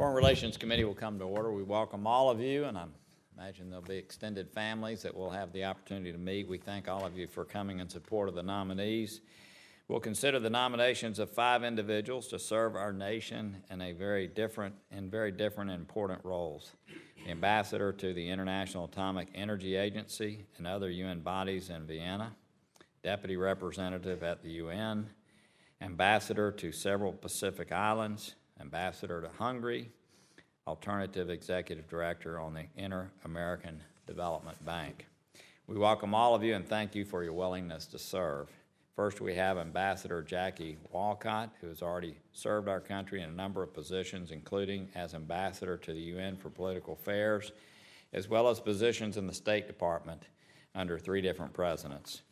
Foreign Relations Committee will come to order. We welcome all of you, and I imagine there'll be extended families that will have the opportunity to meet. We thank all of you for coming in support of the nominees. We'll consider the nominations of five individuals to serve our nation in a very different in very different and important roles. The ambassador to the International Atomic Energy Agency and other UN bodies in Vienna, deputy representative at the UN, ambassador to several Pacific islands, ambassador to Hungary, alternative executive director on the Inter American Development Bank. We welcome all of you and thank you for your willingness to serve. First, we have Ambassador Jackie Wolcott, who has already served our country in a number of positions, including as Ambassador to the UN for Political Affairs, as well as positions in the State Department under three different presidents.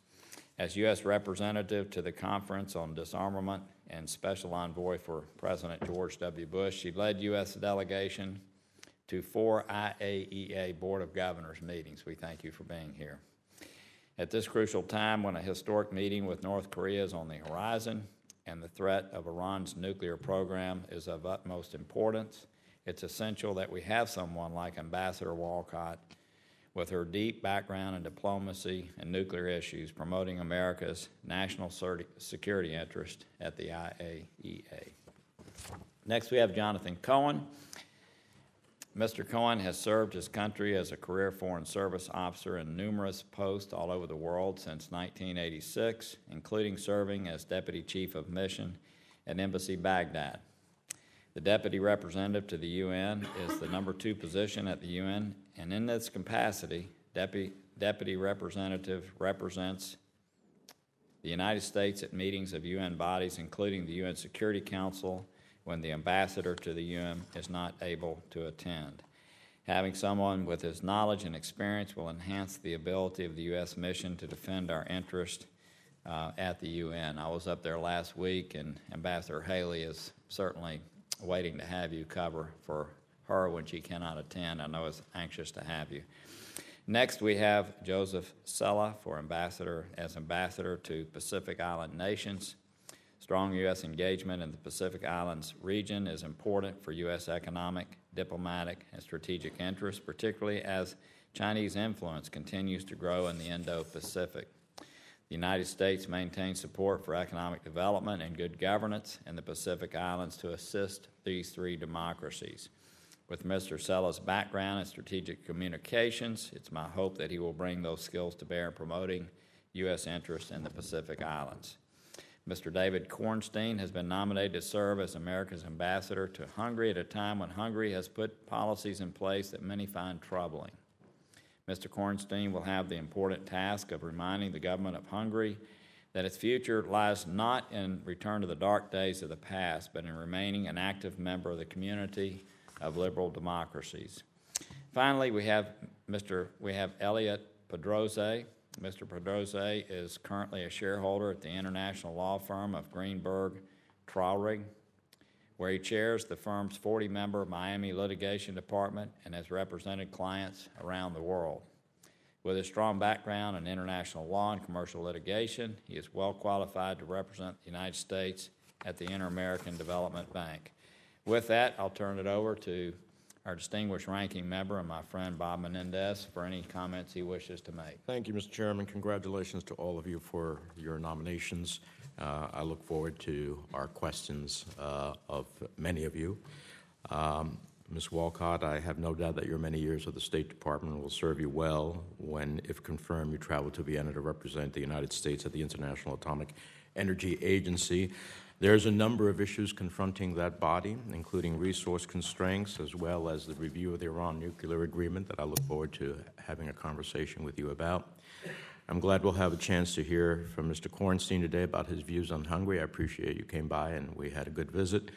As U.S. Representative to the Conference on Disarmament and Special Envoy for President George W. Bush, she led U.S. delegation to four IAEA Board of Governors meetings. We thank you for being here. At this crucial time, when a historic meeting with North Korea is on the horizon and the threat of Iran's nuclear program is of utmost importance, it's essential that we have someone like Ambassador Wolcott with her deep background in diplomacy and nuclear issues, promoting America's national security interest at the IAEA. Next, we have Jonathan Cohen. Mr. Cohen has served his country as a career Foreign Service officer in numerous posts all over the world since 1986, including serving as Deputy Chief of Mission at Embassy Baghdad. The Deputy Representative to the UN is the number two position at the UN, and in this capacity, Deputy, Deputy Representative represents the United States at meetings of UN bodies, including the UN Security Council, when the ambassador to the UN is not able to attend. Having someone with his knowledge and experience will enhance the ability of the U.S. mission to defend our interest uh, at the UN. I was up there last week, and Ambassador Haley is certainly waiting to have you cover for her when she cannot attend. I know is anxious to have you. Next, we have Joseph Cella for ambassador as ambassador to Pacific Island nations. Strong U.S. engagement in the Pacific Islands region is important for U.S. economic, diplomatic, and strategic interests, particularly as Chinese influence continues to grow in the Indo Pacific. The United States maintains support for economic development and good governance in the Pacific Islands to assist these three democracies. With Mr. Cella's background in strategic communications, it's my hope that he will bring those skills to bear in promoting U.S. interests in the Pacific Islands. Mr. David Cornstein has been nominated to serve as America's ambassador to Hungary at a time when Hungary has put policies in place that many find troubling. Mr. Cornstein will have the important task of reminding the government of Hungary that its future lies not in return to the dark days of the past, but in remaining an active member of the community of liberal democracies. Finally, we have Mr. We have Elliot Pedrosa. Mr. Pedrosa is currently a shareholder at the international law firm of Greenberg Traurig, where he chairs the firm's 40 member Miami litigation department and has represented clients around the world. With a strong background in international law and commercial litigation, he is well qualified to represent the United States at the Inter American Development Bank. With that, I'll turn it over to our distinguished ranking member and my friend Bob Menendez for any comments he wishes to make. Thank you, Mr. Chairman. Congratulations to all of you for your nominations. Uh, I look forward to our questions uh, of many of you. Um, Ms. Wolcott, I have no doubt that your many years with the State Department will serve you well when, if confirmed, you travel to Vienna to represent the United States at the International Atomic Energy Agency. There's a number of issues confronting that body, including resource constraints as well as the review of the Iran nuclear agreement that I look forward to having a conversation with you about. I'm glad we'll have a chance to hear from Mr. Cornstein today about his views on Hungary. I appreciate you came by and we had a good visit.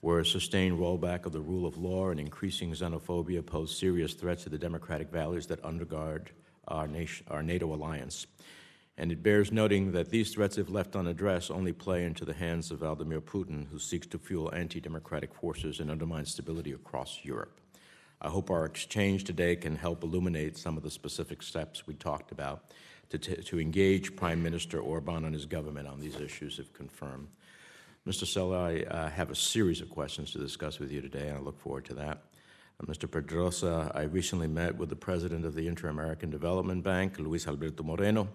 Where a sustained rollback of the rule of law and increasing xenophobia pose serious threats to the democratic values that undergird our, nation, our NATO alliance. And it bears noting that these threats, if left unaddressed, only play into the hands of Vladimir Putin, who seeks to fuel anti democratic forces and undermine stability across Europe. I hope our exchange today can help illuminate some of the specific steps we talked about to, t- to engage Prime Minister Orban and his government on these issues if confirmed. Mr. Cella, I uh, have a series of questions to discuss with you today, and I look forward to that. Uh, Mr. Pedrosa, I recently met with the president of the Inter-American Development Bank, Luis Alberto Moreno,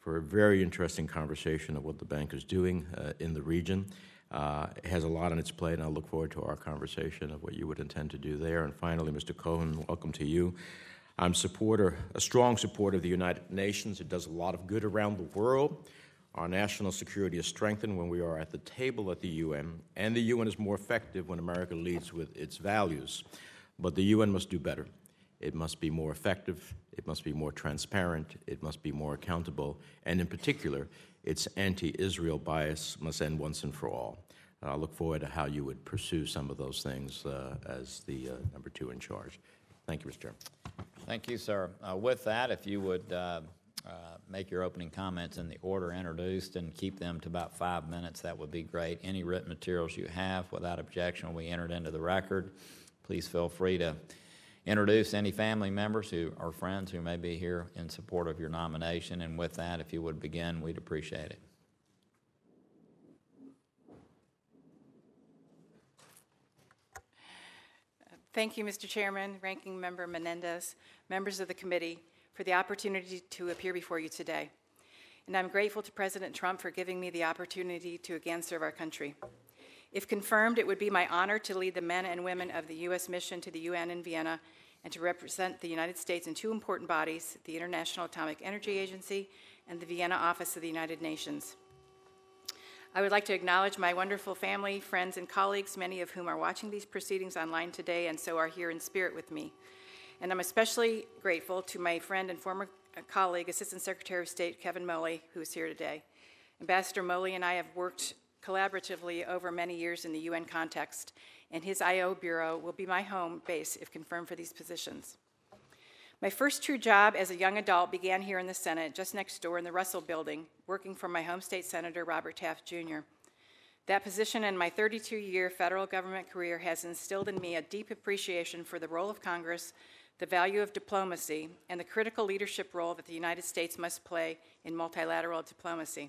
for a very interesting conversation of what the bank is doing uh, in the region. Uh, it has a lot on its plate, and I look forward to our conversation of what you would intend to do there. And finally, Mr. Cohen, welcome to you. I'm supporter, a strong supporter of the United Nations. It does a lot of good around the world. Our national security is strengthened when we are at the table at the UN, and the UN is more effective when America leads with its values. But the UN must do better. It must be more effective, it must be more transparent, it must be more accountable, and in particular, its anti Israel bias must end once and for all. And I look forward to how you would pursue some of those things uh, as the uh, number two in charge. Thank you, Mr. Chairman. Thank you, sir. Uh, with that, if you would uh, uh, make your opening comments in the order introduced and keep them to about five minutes, that would be great. Any written materials you have, without objection, will be entered into the record. Please feel free to introduce any family members who or friends who may be here in support of your nomination. And with that, if you would begin, we'd appreciate it. Thank you, Mr. Chairman, Ranking Member Menendez, members of the committee, for the opportunity to appear before you today. And I'm grateful to President Trump for giving me the opportunity to again serve our country. If confirmed, it would be my honor to lead the men and women of the U.S. mission to the UN in Vienna and to represent the United States in two important bodies the International Atomic Energy Agency and the Vienna Office of the United Nations. I would like to acknowledge my wonderful family, friends, and colleagues, many of whom are watching these proceedings online today and so are here in spirit with me. And I'm especially grateful to my friend and former colleague, Assistant Secretary of State Kevin Moley, who is here today. Ambassador Moley and I have worked collaboratively over many years in the UN context, and his IO Bureau will be my home base if confirmed for these positions. My first true job as a young adult began here in the Senate, just next door in the Russell Building, working for my home state Senator Robert Taft Jr. That position and my 32 year federal government career has instilled in me a deep appreciation for the role of Congress, the value of diplomacy, and the critical leadership role that the United States must play in multilateral diplomacy.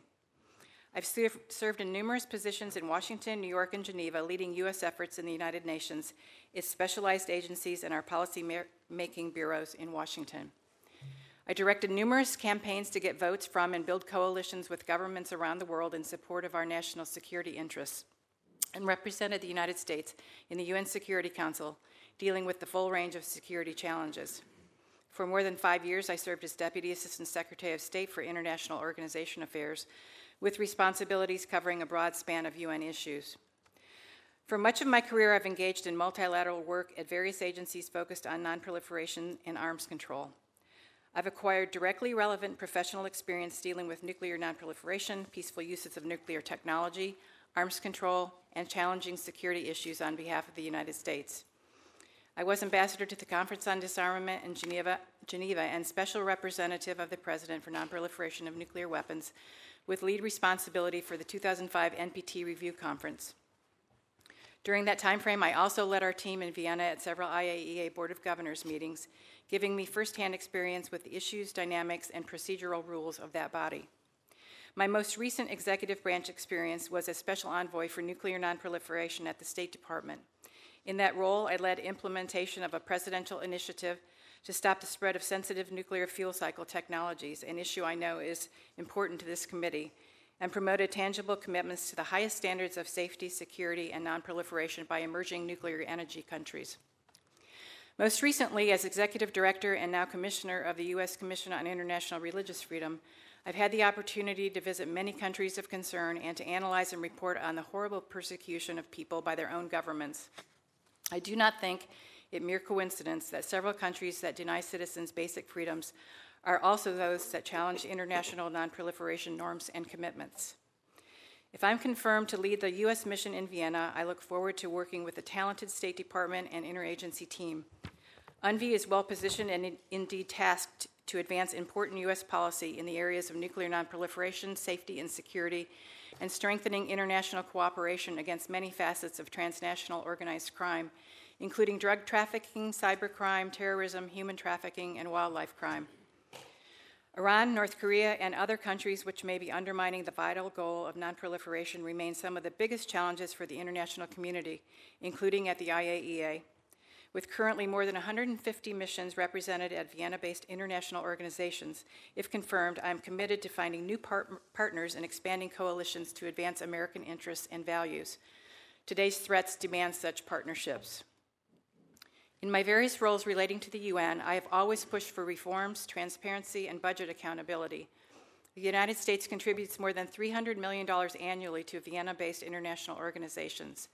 I've served in numerous positions in Washington, New York, and Geneva, leading U.S. efforts in the United Nations, its specialized agencies, and our policy making bureaus in Washington. I directed numerous campaigns to get votes from and build coalitions with governments around the world in support of our national security interests, and represented the United States in the UN Security Council, dealing with the full range of security challenges. For more than five years, I served as Deputy Assistant Secretary of State for International Organization Affairs, with responsibilities covering a broad span of UN issues. For much of my career, I've engaged in multilateral work at various agencies focused on nonproliferation and arms control. I've acquired directly relevant professional experience dealing with nuclear nonproliferation, peaceful uses of nuclear technology, arms control, and challenging security issues on behalf of the United States. I was ambassador to the Conference on Disarmament in Geneva, Geneva and special representative of the President for Nonproliferation of Nuclear Weapons with lead responsibility for the 2005 NPT Review Conference. During that time frame, I also led our team in Vienna at several IAEA Board of Governors meetings, giving me firsthand experience with the issues, dynamics, and procedural rules of that body. My most recent executive branch experience was as special envoy for nuclear nonproliferation at the State Department. In that role, I led implementation of a presidential initiative to stop the spread of sensitive nuclear fuel cycle technologies, an issue I know is important to this committee, and promoted tangible commitments to the highest standards of safety, security, and nonproliferation by emerging nuclear energy countries. Most recently, as executive director and now commissioner of the U.S. Commission on International Religious Freedom, I've had the opportunity to visit many countries of concern and to analyze and report on the horrible persecution of people by their own governments. I do not think it mere coincidence that several countries that deny citizens basic freedoms are also those that challenge international nonproliferation norms and commitments. If I'm confirmed to lead the U.S. mission in Vienna, I look forward to working with a talented State Department and interagency team. UNVI is well positioned and indeed tasked to advance important U.S. policy in the areas of nuclear nonproliferation, safety, and security, and strengthening international cooperation against many facets of transnational organized crime, including drug trafficking, cybercrime, terrorism, human trafficking, and wildlife crime. Iran, North Korea, and other countries which may be undermining the vital goal of nonproliferation remain some of the biggest challenges for the international community, including at the IAEA. With currently more than 150 missions represented at Vienna based international organizations, if confirmed, I am committed to finding new par- partners and expanding coalitions to advance American interests and values. Today's threats demand such partnerships. In my various roles relating to the UN, I have always pushed for reforms, transparency, and budget accountability. The United States contributes more than $300 million annually to Vienna based international organizations.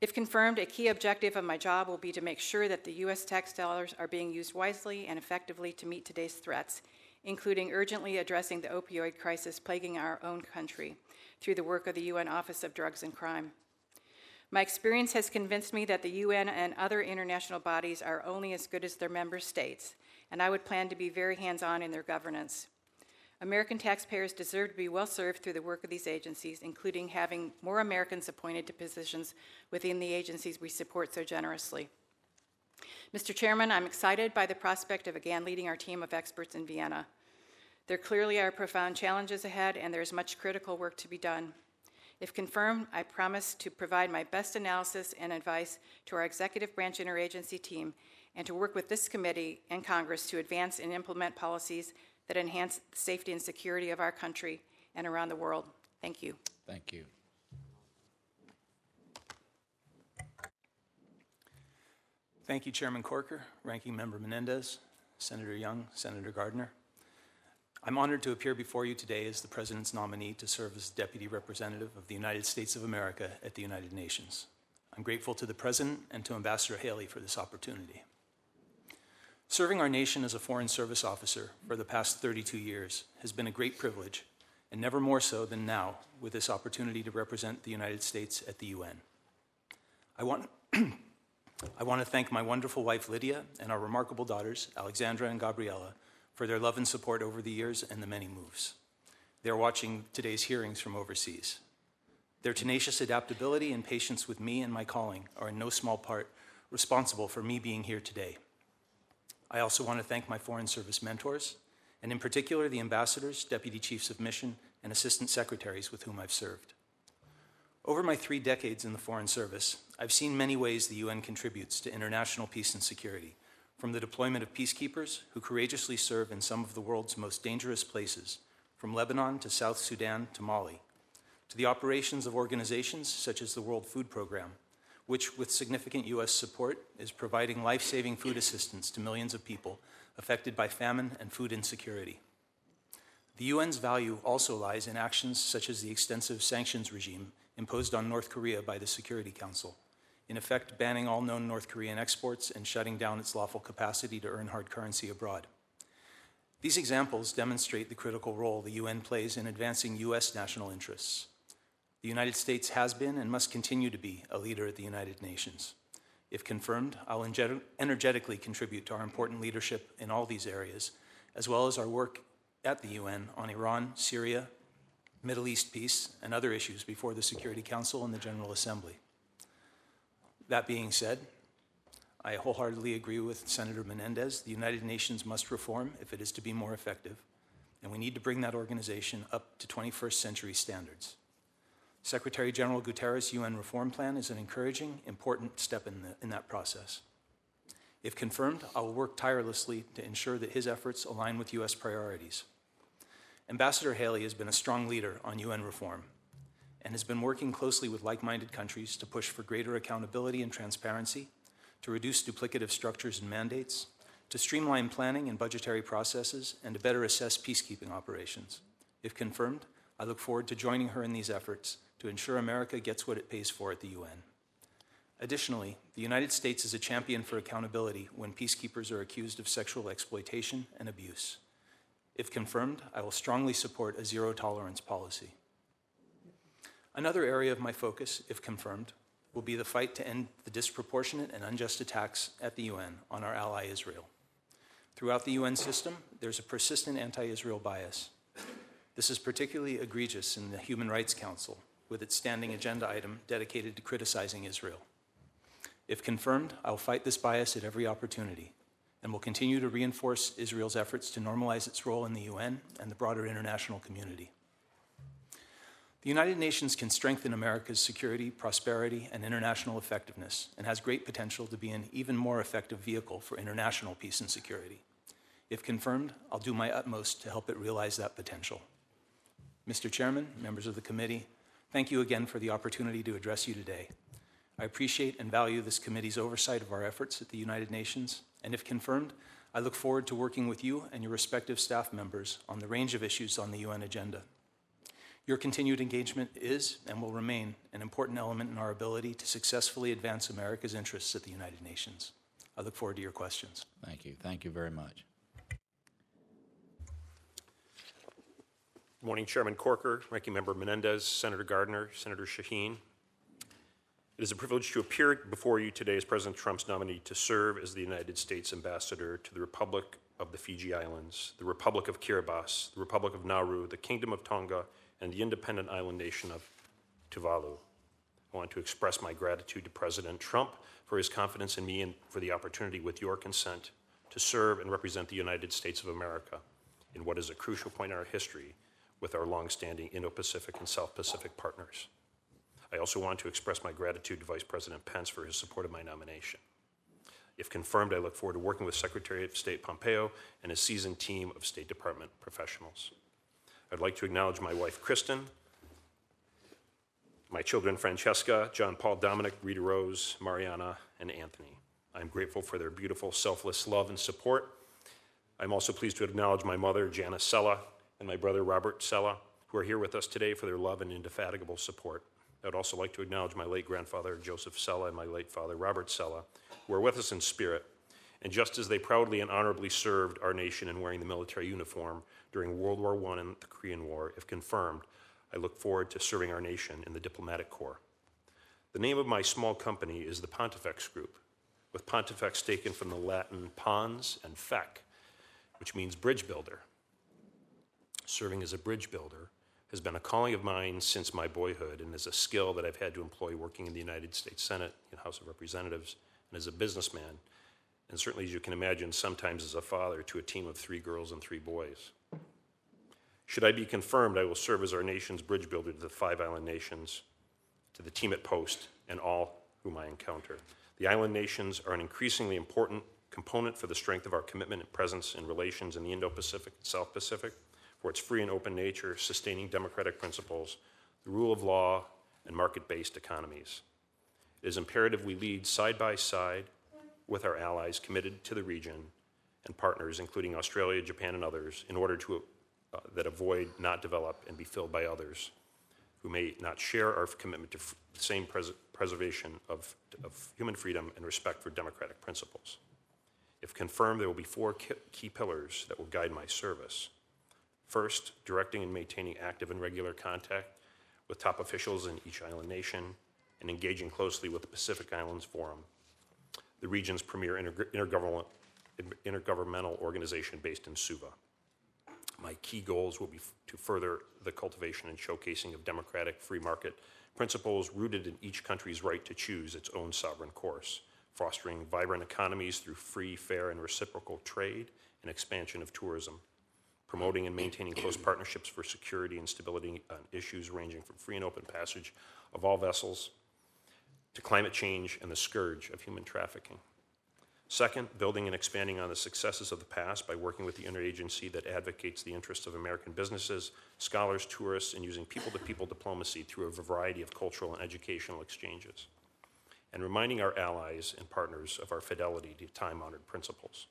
If confirmed, a key objective of my job will be to make sure that the U.S. tax dollars are being used wisely and effectively to meet today's threats, including urgently addressing the opioid crisis plaguing our own country through the work of the UN Office of Drugs and Crime. My experience has convinced me that the UN and other international bodies are only as good as their member states, and I would plan to be very hands on in their governance. American taxpayers deserve to be well served through the work of these agencies, including having more Americans appointed to positions within the agencies we support so generously. Mr. Chairman, I'm excited by the prospect of again leading our team of experts in Vienna. There clearly are profound challenges ahead, and there is much critical work to be done. If confirmed, I promise to provide my best analysis and advice to our executive branch interagency team and to work with this committee and Congress to advance and implement policies that enhance the safety and security of our country and around the world. Thank you. Thank you. Thank you, Chairman Corker, Ranking Member Menendez, Senator Young, Senator Gardner. I'm honored to appear before you today as the President's nominee to serve as Deputy Representative of the United States of America at the United Nations. I'm grateful to the President and to Ambassador Haley for this opportunity. Serving our nation as a Foreign Service Officer for the past 32 years has been a great privilege, and never more so than now with this opportunity to represent the United States at the UN. I want, I want to thank my wonderful wife Lydia and our remarkable daughters, Alexandra and Gabriella, for their love and support over the years and the many moves. They're watching today's hearings from overseas. Their tenacious adaptability and patience with me and my calling are in no small part responsible for me being here today. I also want to thank my Foreign Service mentors, and in particular the ambassadors, deputy chiefs of mission, and assistant secretaries with whom I've served. Over my three decades in the Foreign Service, I've seen many ways the UN contributes to international peace and security, from the deployment of peacekeepers who courageously serve in some of the world's most dangerous places, from Lebanon to South Sudan to Mali, to the operations of organizations such as the World Food Program, which, with significant U.S. support, is providing life saving food assistance to millions of people affected by famine and food insecurity. The UN's value also lies in actions such as the extensive sanctions regime imposed on North Korea by the Security Council in effect banning all known North Korean exports and shutting down its lawful capacity to earn hard currency abroad. These examples demonstrate the critical role the UN plays in advancing U.S. national interests. The United States has been and must continue to be a leader at the United Nations. If confirmed, I'll energetically contribute to our important leadership in all these areas, as well as our work at the UN on Iran, Syria, Middle East peace, and other issues before the Security Council and the General Assembly. That being said, I wholeheartedly agree with Senator Menendez. The United Nations must reform if it is to be more effective, and we need to bring that organization up to 21st century standards. Secretary General Guterres' UN reform plan is an encouraging, important step in, the, in that process. If confirmed, I will work tirelessly to ensure that his efforts align with U.S. priorities. Ambassador Haley has been a strong leader on UN reform, and has been working closely with like minded countries to push for greater accountability and transparency, to reduce duplicative structures and mandates, to streamline planning and budgetary processes, and to better assess peacekeeping operations. If confirmed, I look forward to joining her in these efforts to ensure America gets what it pays for at the UN. Additionally, the United States is a champion for accountability when peacekeepers are accused of sexual exploitation and abuse. If confirmed, I will strongly support a zero tolerance policy. Another area of my focus, if confirmed, will be the fight to end the disproportionate and unjust attacks at the UN on our ally Israel. Throughout the UN system, there's a persistent anti Israel bias. This is particularly egregious in the Human Rights Council, with its standing agenda item dedicated to criticizing Israel. If confirmed, I'll fight this bias at every opportunity, and will continue to reinforce Israel's efforts to normalize its role in the UN and the broader international community. The United Nations can strengthen America's security, prosperity, and international effectiveness, and has great potential to be an even more effective vehicle for international peace and security. If confirmed, I'll do my utmost to help it realize that potential. Mr. Chairman, members of the committee, thank you again for the opportunity to address you today. I appreciate and value this committee's oversight of our efforts at the United Nations, and if confirmed, I look forward to working with you and your respective staff members on the range of issues on the UN agenda. Your continued engagement is and will remain an important element in our ability to successfully advance America's interests at the United Nations. I look forward to your questions. Thank you. Thank you very much. Good morning, Chairman Corker, Ranking Member Menendez, Senator Gardner, Senator Shaheen. It is a privilege to appear before you today as President Trump's nominee to serve as the United States Ambassador to the Republic of the Fiji Islands, the Republic of Kiribati, the Republic of Nauru, the Kingdom of Tonga, and the independent island nation of Tuvalu. I want to express my gratitude to President Trump for his confidence in me and for the opportunity, with your consent, to serve and represent the United States of America in what is a crucial point in our history with our longstanding Indo-Pacific and South Pacific partners. I also want to express my gratitude to Vice President Pence for his support of my nomination. If confirmed, I look forward to working with Secretary of State Pompeo and his seasoned team of State Department professionals. I'd like to acknowledge my wife, Kristen, my children, Francesca, John Paul, Dominic, Rita Rose, Mariana, and Anthony. I'm grateful for their beautiful, selfless love and support. I'm also pleased to acknowledge my mother, Janice Cella, and my brother, Robert Cella, who are here with us today for their love and indefatigable support. I'd also like to acknowledge my late grandfather, Joseph Cella, and my late father, Robert Cella, who are with us in spirit. And just as they proudly and honorably served our nation in wearing the military uniform during World War I and the Korean War, if confirmed, I look forward to serving our nation in the diplomatic corps. The name of my small company is the Pontifex Group, with Pontifex taken from the Latin pons and fec, which means bridge builder. Serving as a bridge builder has been a calling of mine since my boyhood and is a skill that I've had to employ working in the United States Senate and House of Representatives and as a businessman, and certainly, as you can imagine, sometimes as a father to a team of three girls and three boys. Should I be confirmed, I will serve as our nation's bridge builder to the five island nations, to the team at Post, and all whom I encounter. The island nations are an increasingly important component for the strength of our commitment and presence in relations in the Indo Pacific and South Pacific for its free and open nature, sustaining democratic principles, the rule of law, and market based economies. It is imperative we lead side by side with our allies committed to the region and partners, including Australia, Japan, and others, in order to uh, that avoid, not develop, and be filled by others who may not share our commitment to f- the same pres- preservation of, of human freedom and respect for democratic principles. If confirmed, there will be four key pillars that will guide my service. First, directing and maintaining active and regular contact with top officials in each island nation and engaging closely with the Pacific Islands Forum, the region's premier interg- intergovernmental, intergovernmental organization based in Suva. My key goals will be f- to further the cultivation and showcasing of democratic free market principles rooted in each country's right to choose its own sovereign course, fostering vibrant economies through free, fair, and reciprocal trade and expansion of tourism promoting and maintaining close partnerships for security and stability on issues ranging from free and open passage of all vessels to climate change and the scourge of human trafficking. Second, building and expanding on the successes of the past by working with the interagency that advocates the interests of American businesses, scholars, tourists, and using people to people diplomacy through a variety of cultural and educational exchanges. And reminding our allies and partners of our fidelity to time honored principles.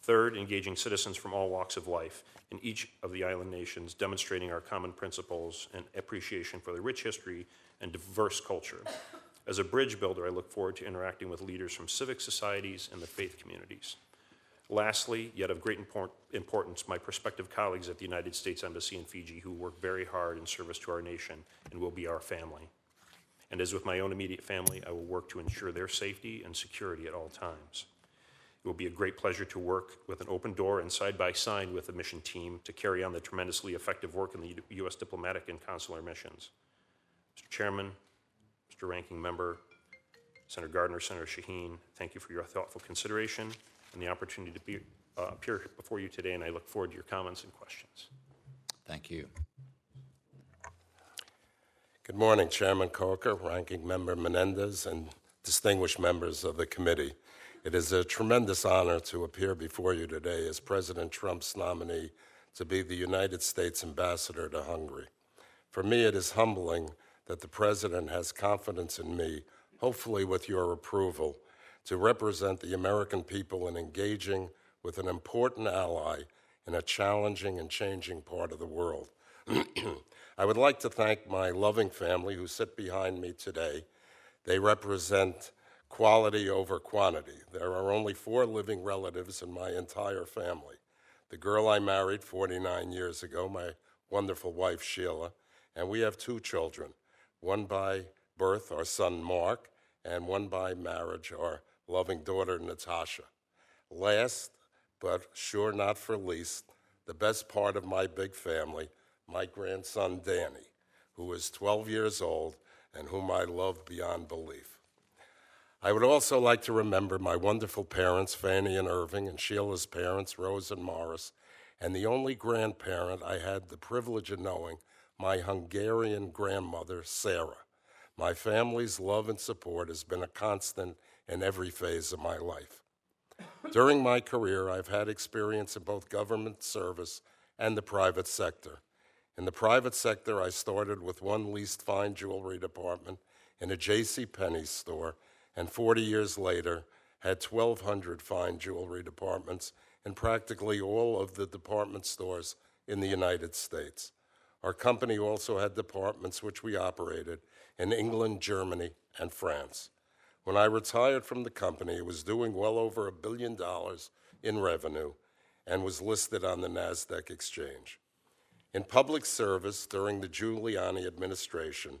Third, engaging citizens from all walks of life in each of the island nations, demonstrating our common principles and appreciation for the rich history and diverse culture. As a bridge builder, I look forward to interacting with leaders from civic societies and the faith communities. Lastly, yet of great import- importance, my prospective colleagues at the United States Embassy in Fiji who work very hard in service to our nation and will be our family. And as with my own immediate family, I will work to ensure their safety and security at all times. It will be a great pleasure to work with an open door and side by side with the mission team to carry on the tremendously effective work in the U- U.S. diplomatic and consular missions. Mr. Chairman, Mr. Ranking Member, Senator Gardner, Senator Shaheen, thank you for your thoughtful consideration and the opportunity to be, uh, appear before you today, and I look forward to your comments and questions. Thank you. Good morning, Chairman Corker, Ranking Member Menendez, and distinguished members of the committee. It is a tremendous honor to appear before you today as President Trump's nominee to be the United States Ambassador to Hungary. For me, it is humbling that the President has confidence in me, hopefully with your approval, to represent the American people in engaging with an important ally in a challenging and changing part of the world. I would like to thank my loving family who sit behind me today. They represent quality over quantity. There are only four living relatives in my entire family the girl I married 49 years ago, my wonderful wife Sheila, and we have two children one by birth, our son Mark, and one by marriage, our loving daughter Natasha. Last, but sure not for least, the best part of my big family, my grandson Danny, who is 12 years old and whom I love beyond belief. I would also like to remember my wonderful parents, Fanny and Irving, and Sheila's parents, Rose and Morris, and the only grandparent I had the privilege of knowing, my Hungarian grandmother, Sarah. My family's love and support has been a constant in every phase of my life. During my career, I've had experience in both government service and the private sector. In the private sector, I started with one leased fine jewelry department in a J.C. Penney store, and 40 years later, had 1,200 fine jewelry departments in practically all of the department stores in the United States. Our company also had departments which we operated in England, Germany, and France. When I retired from the company, it was doing well over a billion dollars in revenue and was listed on the NASDAQ exchange. In public service during the Giuliani administration,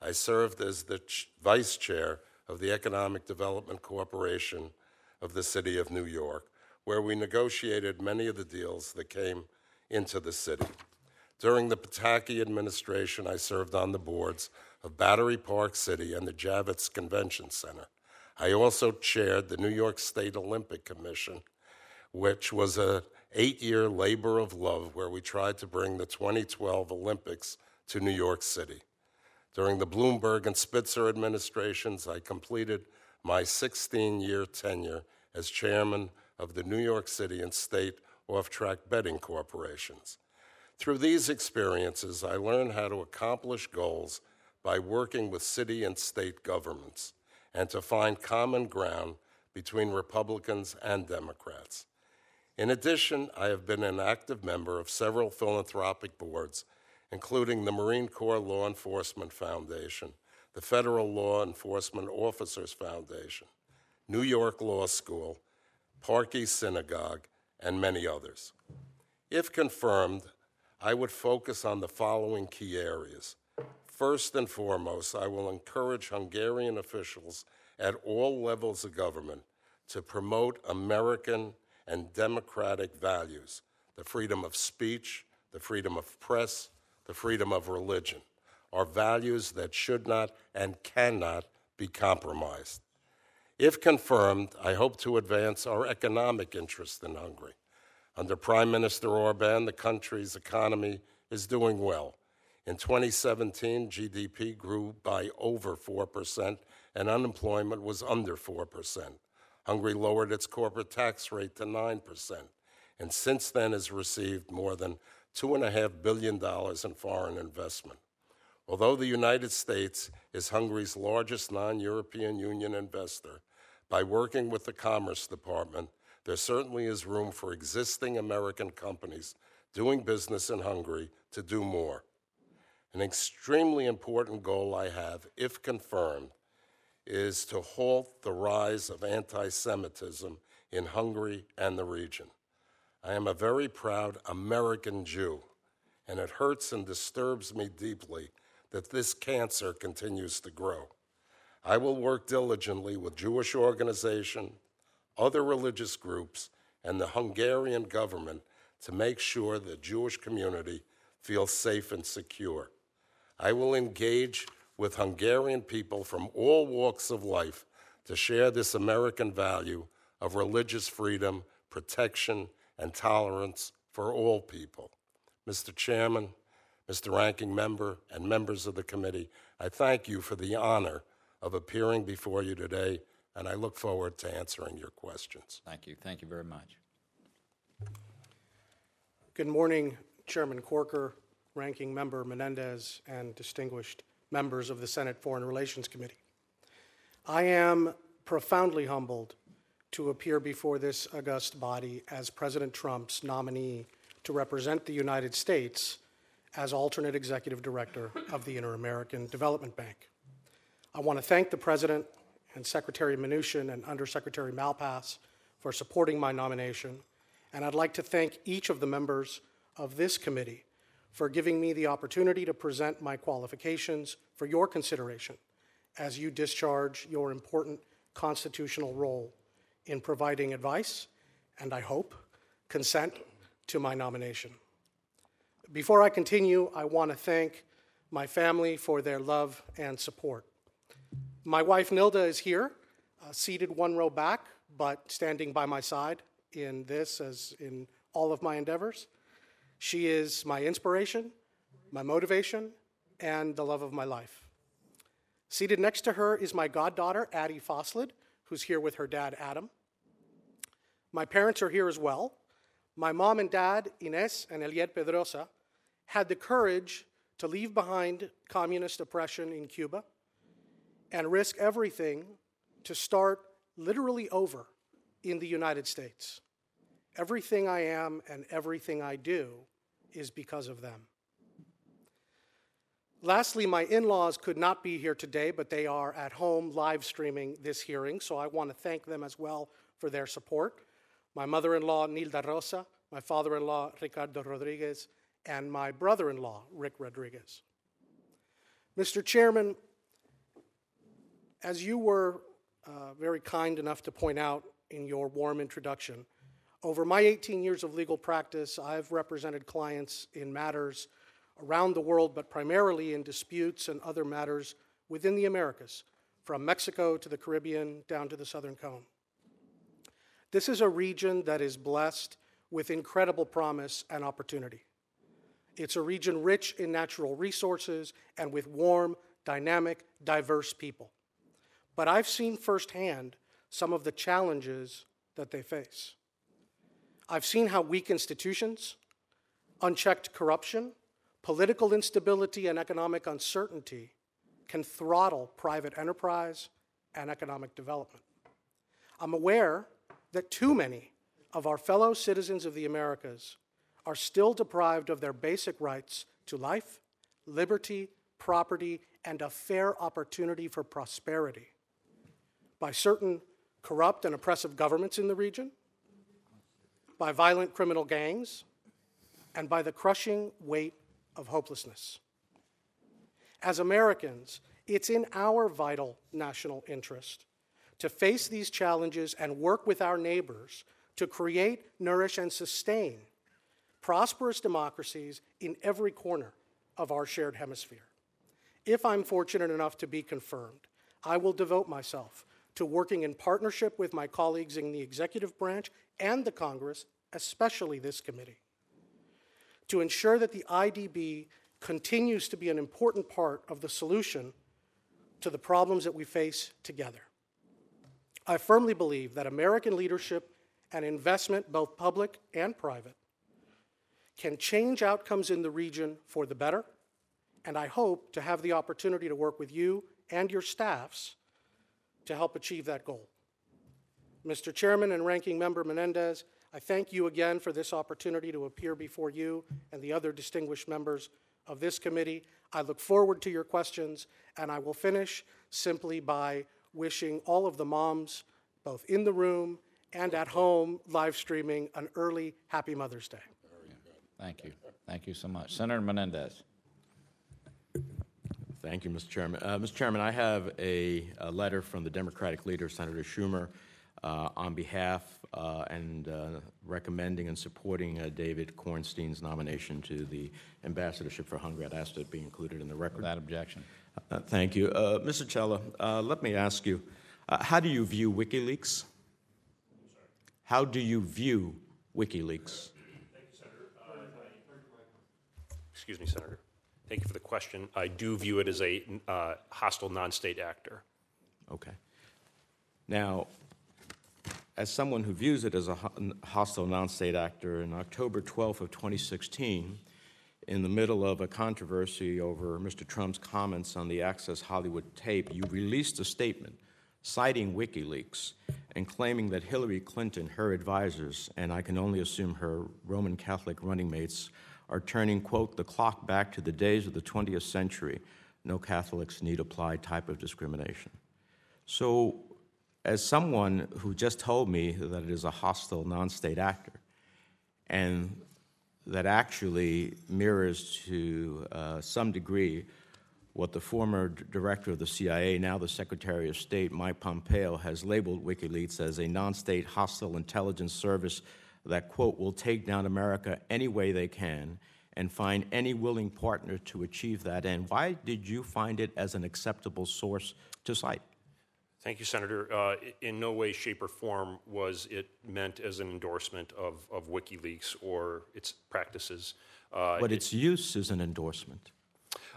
I served as the ch- vice chair of the Economic Development Corporation of the City of New York, where we negotiated many of the deals that came into the city. During the Pataki administration, I served on the boards of Battery Park City and the Javits Convention Center. I also chaired the New York State Olympic Commission, which was a eight-year labor of love where we tried to bring the 2012 Olympics to New York City. During the Bloomberg and Spitzer administrations, I completed my 16-year tenure as chairman of the New York City and State Off-Track Betting Corporations. Through these experiences, I learned how to accomplish goals by working with city and state governments and to find common ground between Republicans and Democrats. In addition, I have been an active member of several philanthropic boards, including the Marine Corps Law Enforcement Foundation, the Federal Law Enforcement Officers Foundation, New York Law School, Park East Synagogue, and many others. If confirmed, I would focus on the following key areas. First and foremost, I will encourage Hungarian officials at all levels of government to promote American and democratic values the freedom of speech, the freedom of press, the freedom of religion are values that should not and cannot be compromised. If confirmed, I hope to advance our economic interests in Hungary. Under Prime Minister Orban, the country's economy is doing well. In 2017, GDP grew by over 4%, and unemployment was under 4%. Hungary lowered its corporate tax rate to 9%, and since then has received more than $2.5 billion in foreign investment. Although the United States is Hungary's largest non European Union investor, by working with the Commerce Department, there certainly is room for existing American companies doing business in Hungary to do more. An extremely important goal I have, if confirmed, is to halt the rise of anti Semitism in Hungary and the region. I am a very proud American Jew, and it hurts and disturbs me deeply that this cancer continues to grow. I will work diligently with Jewish organizations, other religious groups, and the Hungarian government to make sure the Jewish community feels safe and secure. I will engage with Hungarian people from all walks of life to share this American value of religious freedom, protection, and tolerance for all people. Mr. Chairman, Mr. Ranking Member, and members of the committee, I thank you for the honor of appearing before you today, and I look forward to answering your questions. Thank you. Thank you very much. Good morning, Chairman Corker, Ranking Member Menendez, and distinguished members of the Senate Foreign Relations Committee. I am profoundly humbled to appear before this august body as President Trump's nominee to represent the United States as alternate executive director of the Inter American Development Bank. I want to thank the President and Secretary Mnuchin and Undersecretary Malpass for supporting my nomination, and I'd like to thank each of the members of this committee for giving me the opportunity to present my qualifications for your consideration as you discharge your important constitutional role in providing advice and, I hope, consent to my nomination. Before I continue, I want to thank my family for their love and support. My wife Nilda is here, uh, seated one row back, but standing by my side in this as in all of my endeavors. She is my inspiration, my motivation, and the love of my life. Seated next to her is my goddaughter, Addie Foslid, who's here with her dad, Adam. My parents are here as well. My mom and dad, Ines and Eliet Pedrosa, had the courage to leave behind communist oppression in Cuba and risk everything to start literally over in the United States. Everything I am and everything I do is because of them. Lastly, my in laws could not be here today, but they are at home live streaming this hearing, so I want to thank them as well for their support. My mother in law, Nilda Rosa, my father in law, Ricardo Rodriguez, and my brother in law, Rick Rodriguez. Mr. Chairman, as you were uh, very kind enough to point out in your warm introduction, over my 18 years of legal practice, I've represented clients in matters around the world, but primarily in disputes and other matters within the Americas, from Mexico to the Caribbean down to the Southern Cone. This is a region that is blessed with incredible promise and opportunity. It's a region rich in natural resources and with warm, dynamic, diverse people. But I've seen firsthand some of the challenges that they face. I've seen how weak institutions, unchecked corruption, political instability, and economic uncertainty can throttle private enterprise and economic development. I'm aware that too many of our fellow citizens of the Americas are still deprived of their basic rights to life, liberty, property, and a fair opportunity for prosperity by certain corrupt and oppressive governments in the region, by violent criminal gangs, and by the crushing weight of hopelessness. As Americans, it's in our vital national interest to face these challenges and work with our neighbors to create, nourish, and sustain prosperous democracies in every corner of our shared hemisphere. If I'm fortunate enough to be confirmed, I will devote myself to working in partnership with my colleagues in the executive branch and the Congress, especially this committee, to ensure that the IDB continues to be an important part of the solution to the problems that we face together. I firmly believe that American leadership and investment, both public and private, can change outcomes in the region for the better, and I hope to have the opportunity to work with you and your staffs to help achieve that goal. Mr. Chairman and Ranking Member Menendez, I thank you again for this opportunity to appear before you and the other distinguished members of this committee. I look forward to your questions, and I will finish simply by wishing all of the moms, both in the room and at home, live streaming, an early Happy Mother's Day. Thank you. Thank you so much. Senator Menendez. Thank you, Mr. Chairman. Uh, Mr. Chairman, I have a, a, letter from the Democratic leader, Senator Schumer, uh, on behalf uh, and uh, recommending and supporting uh, David Cornstein's nomination to the ambassadorship for Hungary. I'd ask that it be included in the record. Without objection. Uh, thank you. Mr. Cella, let me ask you, how do you view WikiLeaks? How do you view WikiLeaks? Thank you, Senator. Excuse me, Senator. Thank you for the question. I do view it as a uh, hostile non-state actor. Okay. Now, as someone who views it as a hostile non-state actor, in October 12th of 2016, in the middle of a controversy over Mr. Trump's comments on the Access Hollywood tape, you released a statement citing WikiLeaks and claiming that Hillary Clinton, her advisors, and I can only assume her Roman Catholic running mates, are turning, quote, the clock back to the days of the 20th century. No Catholics need apply type of discrimination. So, as someone who just told me that it is a hostile non state actor, and that actually mirrors to uh, some degree what the former d- director of the CIA, now the Secretary of State, Mike Pompeo, has labeled WikiLeaks as a non state hostile intelligence service that, quote, will take down America any way they can and find any willing partner to achieve that end. Why did you find it as an acceptable source to cite? Thank you, Senator. Uh, In no way, shape, or form was it meant as an endorsement of of WikiLeaks or its practices. Uh, But its use is an endorsement.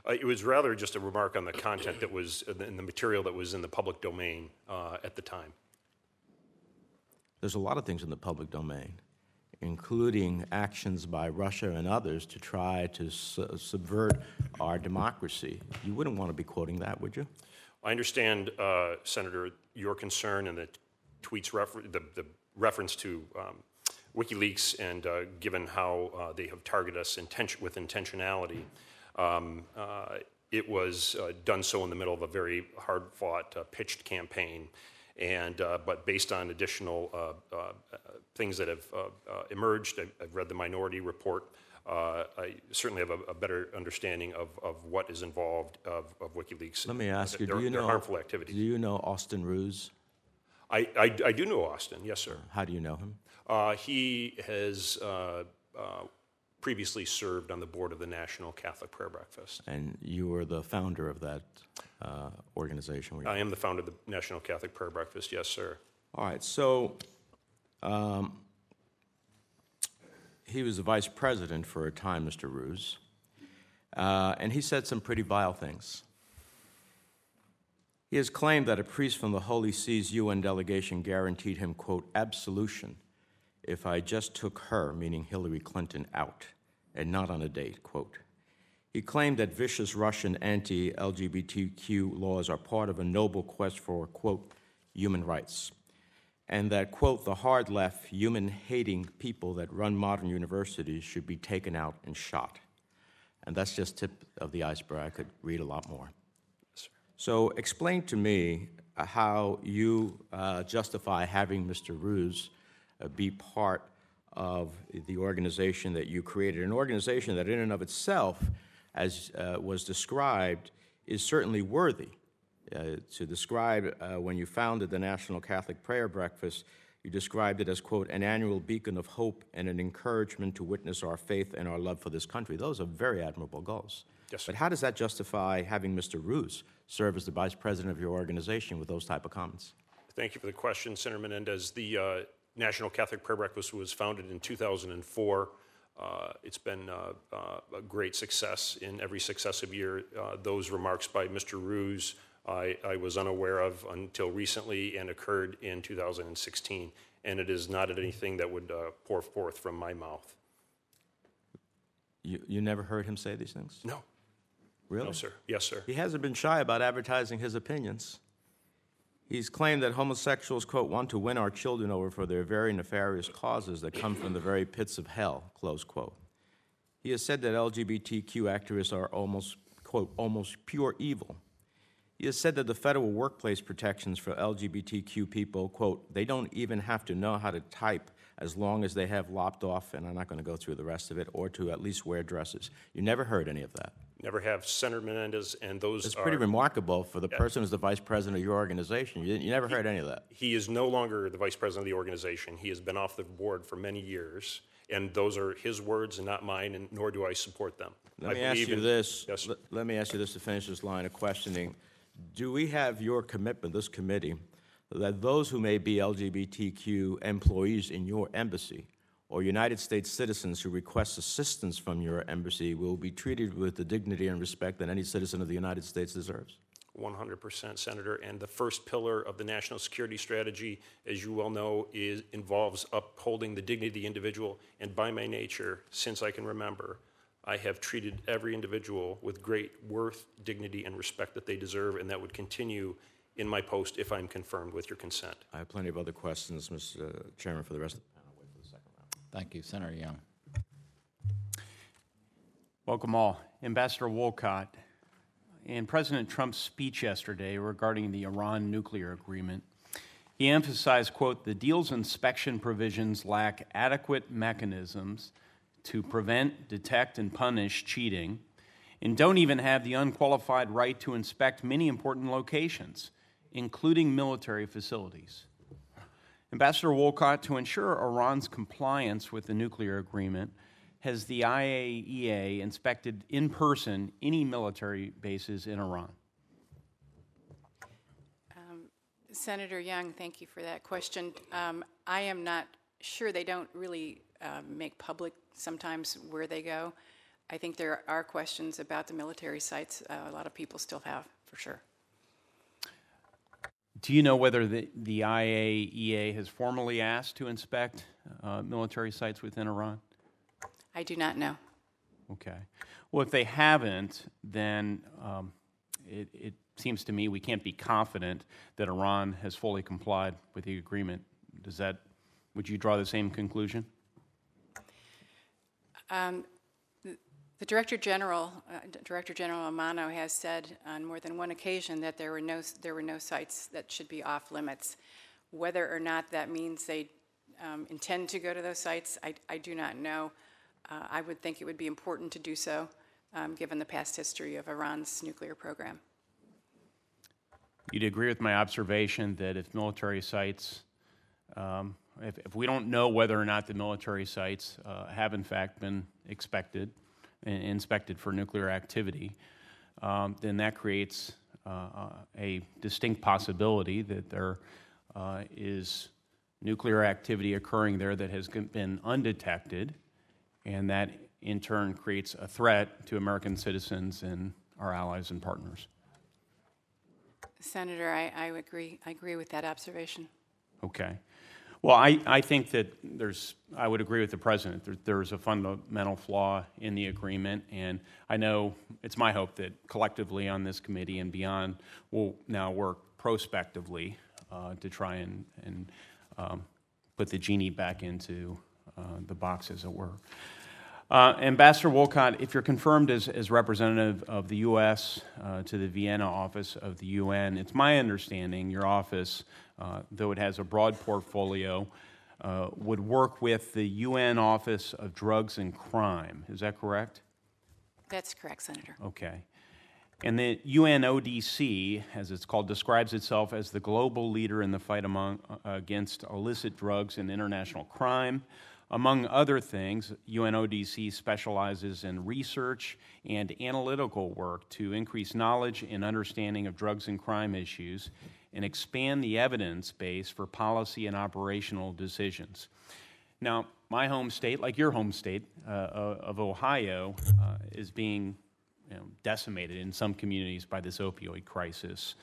Uh, It was rather just a remark on the content that was, in the material that was in the public domain uh, at the time. There's a lot of things in the public domain, including actions by Russia and others to try to su- subvert our democracy. You wouldn't want to be quoting that, would you? I understand, uh, Senator, your concern and the tweets, refer- the the reference to um, WikiLeaks, and uh, given how uh, they have targeted us with intentionality, um, uh, it was uh, done so in the middle of a very hard-fought, uh, pitched campaign. And, uh, but based on additional uh, uh, things that have emerged, I've I've read the minority report, uh, I certainly have a a better understanding of of what is involved of of WikiLeaks. Let me ask you, Their- do you know harmful activities? Do you know Austin Ruse? I, I, I do know Austin, yes, sir. How do you know him? Uh, he has uh, uh, previously served on the board of the National Catholic Prayer Breakfast. And you were the founder of that uh, organization. I am the founder of the National Catholic Prayer Breakfast, yes, sir. All right, so um, he was the vice president for a time, Mr. Ruse, uh, and he said some pretty vile things. He has claimed that a priest from the Holy See's UN delegation guaranteed him, quote, absolution if I just took her, meaning Hillary Clinton, out and not on a date, quote. He claimed that vicious Russian anti LGBTQ laws are part of a noble quest for, quote, human rights, and that, quote, the hard left, human hating people that run modern universities should be taken out and shot. And that's just tip of the iceberg. I could read a lot more. So explain to me uh, how you uh, justify having Mr. Ruse uh, be part of the organization that you created, an organization that in and of itself, as uh, was described, is certainly worthy. Uh, to describe uh, when you founded the National Catholic Prayer Breakfast, you described it as, quote, an annual beacon of hope and an encouragement to witness our faith and our love for this country. Those are very admirable goals. Yes, sir. But how does that justify having Mr. Ruse serve as the vice president of your organization with those type of comments? Thank you for the question, Senator Menendez. The uh, National Catholic Prayer Breakfast was founded in 2004. Uh, It's been uh, uh, a great success in every successive year. Uh, Those remarks by Mr. Ruse, I I was unaware of until recently and occurred in 2016, and it is not anything that would uh, pour forth from my mouth. You, you never heard him say these things? No, Really? no, sir. Yes, sir. He hasn't been shy about advertising his opinions. He's claimed that homosexuals, quote, want to win our children over for their very nefarious causes that come from the very pits of hell, close quote. He has said that LGBTQ activists are almost, quote, almost pure evil. He has said that the federal workplace protections for LGBTQ people, quote, they don't even have to know how to type as long as they have lopped off, and I'm not going to go through the rest of it, or to at least wear dresses. You never heard any of that. Never have Senator Menendez, and those It's are... pretty remarkable for the person who's the vice president of your organization. You, you never heard any of that. He is no longer the vice president of the organization. He has been off the board for many years, and those are his words and not mine, and nor do I support them. I Let me ask believe you in- this. Yes, let me ask you this to finish this line of questioning. Do we have your commitment, this committee, that those who may be LGBTQ employees in your embassy or United States citizens who request assistance from your embassy will be treated with the dignity and respect that any citizen of the United States deserves? 100%, Senator. And the first pillar of the national security strategy, as you well know, is, involves upholding the dignity of the individual. And by my nature, since I can remember, I have treated every individual with great worth, dignity, and respect that they deserve, and that would continue in my post if I'm confirmed with your consent. I have plenty of other questions, Mr. Uh, Chairman, for the rest of the panel. Wait for the second round. Thank you, Senator Young. Welcome all. Ambassador Wolcott, in President Trump's speech yesterday regarding the Iran nuclear agreement, he emphasized, quote, the deal's inspection provisions lack adequate mechanisms to prevent, detect, and punish cheating, and don't even have the unqualified right to inspect many important locations, including military facilities. Ambassador Wolcott, to ensure Iran's compliance with the nuclear agreement, has the IAEA inspected in person any military bases in Iran? Senator Young, thank you for that question. Um, I am not sure. They don't really uh, make public sometimes where they go. I think there are questions about the military sites. Uh, a lot of people still have, for sure. Do you know whether the, the IAEA has formally asked to inspect uh, military sites within Iran? I do not know. Okay. Well, if they haven't, then um, it, it seems to me we can't be confident that Iran has fully complied with the agreement. Does that, would you draw the same conclusion? The Director General, uh, Director General Amano, has said on more than one occasion that there were no there were no sites that should be off limits. Whether or not that means they um, intend to go to those sites, I, I do not know. Uh, I would think it would be important to do so, um, given the past history of Iran's nuclear program. You'd agree with my observation that if military sites, um, if, if we don't know whether or not the military sites uh, have in fact been expected, inspected for nuclear activity, um, then that creates uh, uh, a distinct possibility that there uh, is nuclear activity occurring there that has been undetected, and that in turn creates a threat to American citizens and our allies and partners. Senator, I, I agree. I agree with that observation. Okay. Well, I, I think that there's, I would agree with the president. There, there's a fundamental flaw in the agreement, and I know it's my hope that collectively on this committee and beyond, we'll now work prospectively uh, to try and, and um, put the genie back into uh, the box, as it were. Uh, Ambassador Wolcott, if you're confirmed as, as representative of the U.S. Uh, to the Vienna office of the UN, it's my understanding your office, though it has a broad portfolio, uh, would work with the UN Office of Drugs and Crime. Is that correct? That's correct, Senator. Okay. And the UNODC, as it's called, describes itself as the global leader in the fight among, uh, against illicit drugs and international crime. Among other things, UNODC specializes in research and analytical work to increase knowledge and understanding of drugs and crime issues and expand the evidence base for policy and operational decisions. Now, my home state, like your home state uh, of Ohio, uh, is being you know, decimated in some communities by this opioid crisis.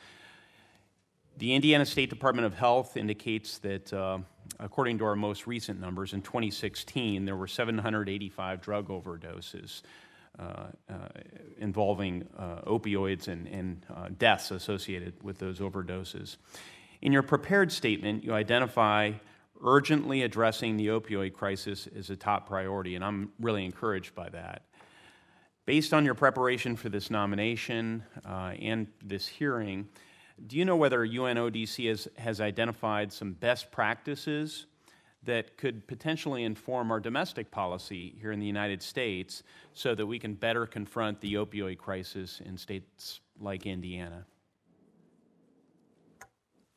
The Indiana State Department of Health indicates that, uh, according to our most recent numbers, in 2016, there were 785 drug overdoses uh, uh, involving uh, opioids and, and uh, deaths associated with those overdoses. In your prepared statement, you identify urgently addressing the opioid crisis as a top priority, and I'm really encouraged by that. Based on your preparation for this nomination uh, and this hearing, do you know whether UNODC has, has identified some best practices that could potentially inform our domestic policy here in the United States so that we can better confront the opioid crisis in states like Indiana?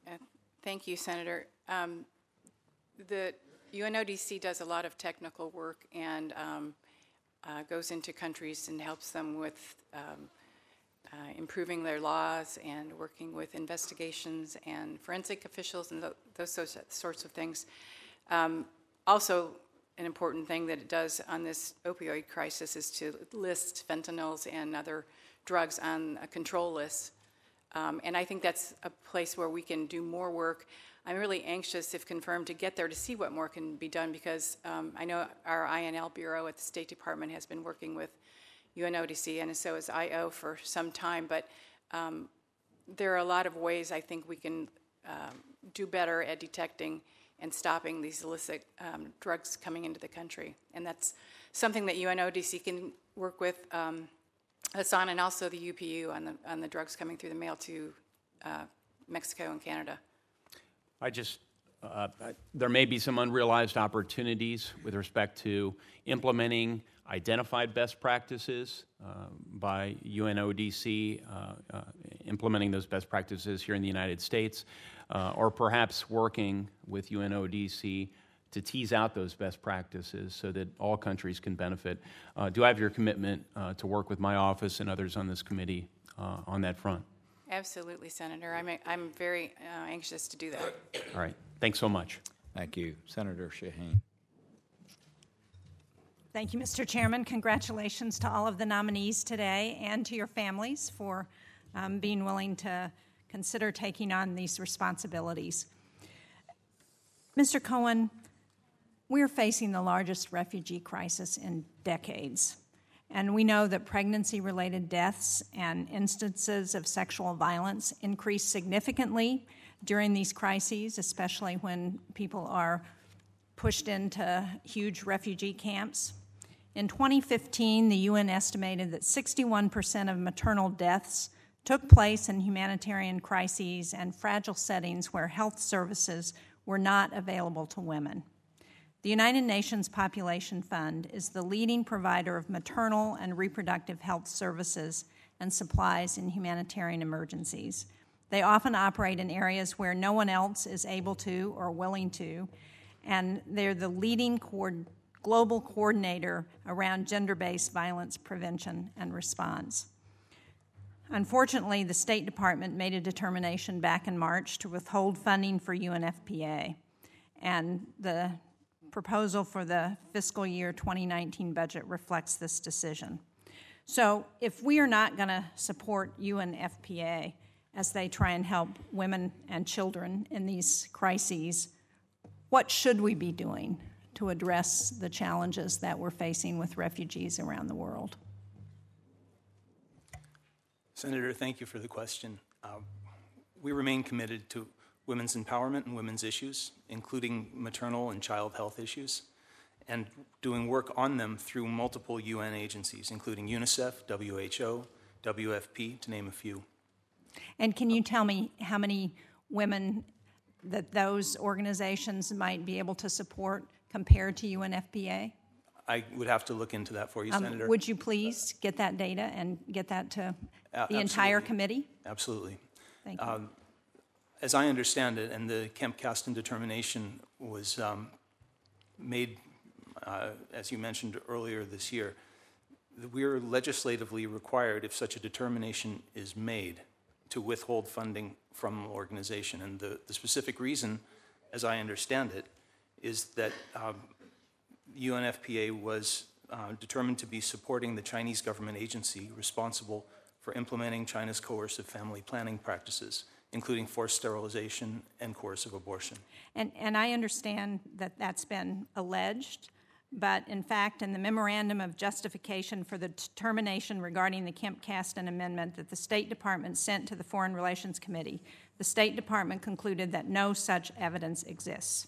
Uh, Thank you, Senator. Um, The UNODC does a lot of technical work and um, uh, goes into countries and helps them with um, uh, improving their laws and working with investigations and forensic officials and tho- those sorts of things. Um, Also, an important thing that it does on this opioid crisis is to list fentanyls and other drugs on a control list. Um, And I think that's a place where we can do more work. I'm really anxious, if confirmed, to get there to see what more can be done because um, I know our INL Bureau at the State Department has been working with UNODC and so has IO for some time, but um, there are a lot of ways I think we can um, do better at detecting and stopping these illicit um, drugs coming into the country. And that's something that UNODC can work with um, on, and also the UPU on the, on the drugs coming through the mail to uh, Mexico and Canada. I just, uh, I- there may be some unrealized opportunities with respect to implementing identified best practices uh, by UNODC, uh, uh, implementing those best practices here in the United States, uh, or perhaps working with UNODC to tease out those best practices so that all countries can benefit. Uh, Do I have your commitment uh, to work with my office and others on this committee uh, on that front? Absolutely, Senator. I'm, I'm very uh, anxious to do that. All right, thanks so much. Thank you. Senator Shaheen. Thank you, Mr. Chairman. Congratulations to all of the nominees today and to your families for um, being willing to consider taking on these responsibilities. Mr. Cohen, we're facing the largest refugee crisis in decades. And we know that pregnancy related deaths and instances of sexual violence increase significantly during these crises, especially when people are pushed into huge refugee camps. In 2015, the UN estimated that 61% of maternal deaths took place in humanitarian crises and fragile settings where health services were not available to women. The United Nations Population Fund is the leading provider of maternal and reproductive health services and supplies in humanitarian emergencies. They often operate in areas where no one else is able to or willing to, and they're the leading coord- global coordinator around gender based violence prevention and response. Unfortunately, the State Department made a determination back in March to withhold funding for UNFPA, and the proposal for the fiscal year 2019 budget reflects this decision. So, if we are not going to support UNFPA as they try and help women and children in these crises, what should we be doing to address the challenges that we're facing with refugees around the world? Senator, thank you for the question. Uh, We remain committed to women's empowerment and women's issues, including maternal and child health issues, and doing work on them through multiple UN agencies, including UNICEF, WHO, WFP, to name a few. And can you tell me how many women that those organizations might be able to support compared to UNFPA? I would have to look into that for you, Um, Senator. Would you please get that data and get that to A- the entire committee? Absolutely. Thank you. As I understand it, and the Kemp Kasten determination was um, made, uh, as you mentioned earlier this year, we're legislatively required, if such a determination is made, to withhold funding from an organization. And the, the specific reason, as I understand it, is that um, UNFPA was uh, determined to be supporting the Chinese government agency responsible for implementing China's coercive family planning practices, including forced sterilization and coercive abortion. And, and I understand that that's been alleged, but in fact, in the memorandum of justification for the determination regarding the Kemp Kasten Amendment that the State Department sent to the Foreign Relations Committee, the State Department concluded that no such evidence exists.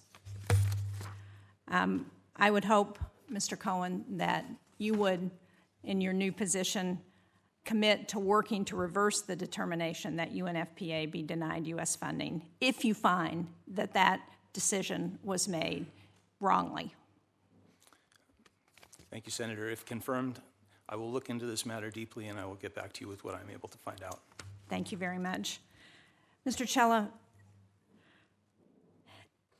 Um, I would hope, Mr. Cohen, that you would, in your new position, commit to working to reverse the determination that UNFPA be denied U.S. funding if you find that that decision was made wrongly. Thank you, Senator. If confirmed, I will look into this matter deeply and I will get back to you with what I'm able to find out. Thank you very much. Mr. Cella,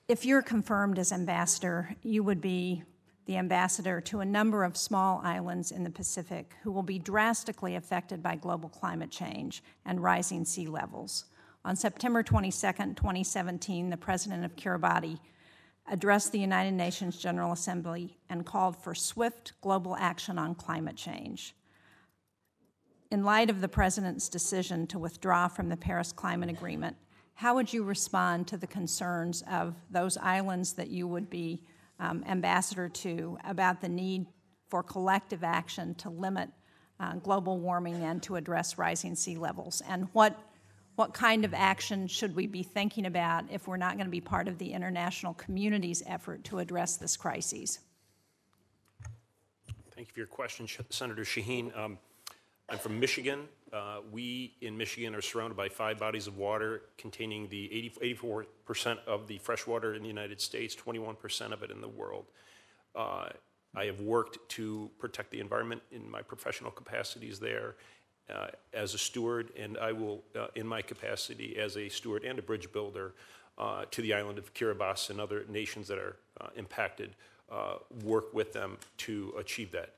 if you're confirmed as ambassador, you would be the ambassador to a number of small islands in the Pacific who will be drastically affected by global climate change and rising sea levels. On September 22, 2017, the president of Kiribati addressed the United Nations General Assembly and called for swift global action on climate change. In light of the president's decision to withdraw from the Paris Climate Agreement, how would you respond to the concerns of those islands that you would be um, ambassador to about the need for collective action to limit uh, global warming and to address rising sea levels? And what, what kind of action should we be thinking about if we're not going to be part of the international community's effort to address this crisis? Thank you for your question, Senator Shaheen. Um, I'm from Michigan. Uh, we in Michigan are surrounded by five bodies of water containing the 80, 84% of the fresh water in the United States, 21% of it in the world. Uh, I have worked to protect the environment in my professional capacities there uh, as a steward, and I will, uh, in my capacity as a steward and a bridge builder uh, to the island of Kiribati and other nations that are uh, impacted, work with them to achieve that.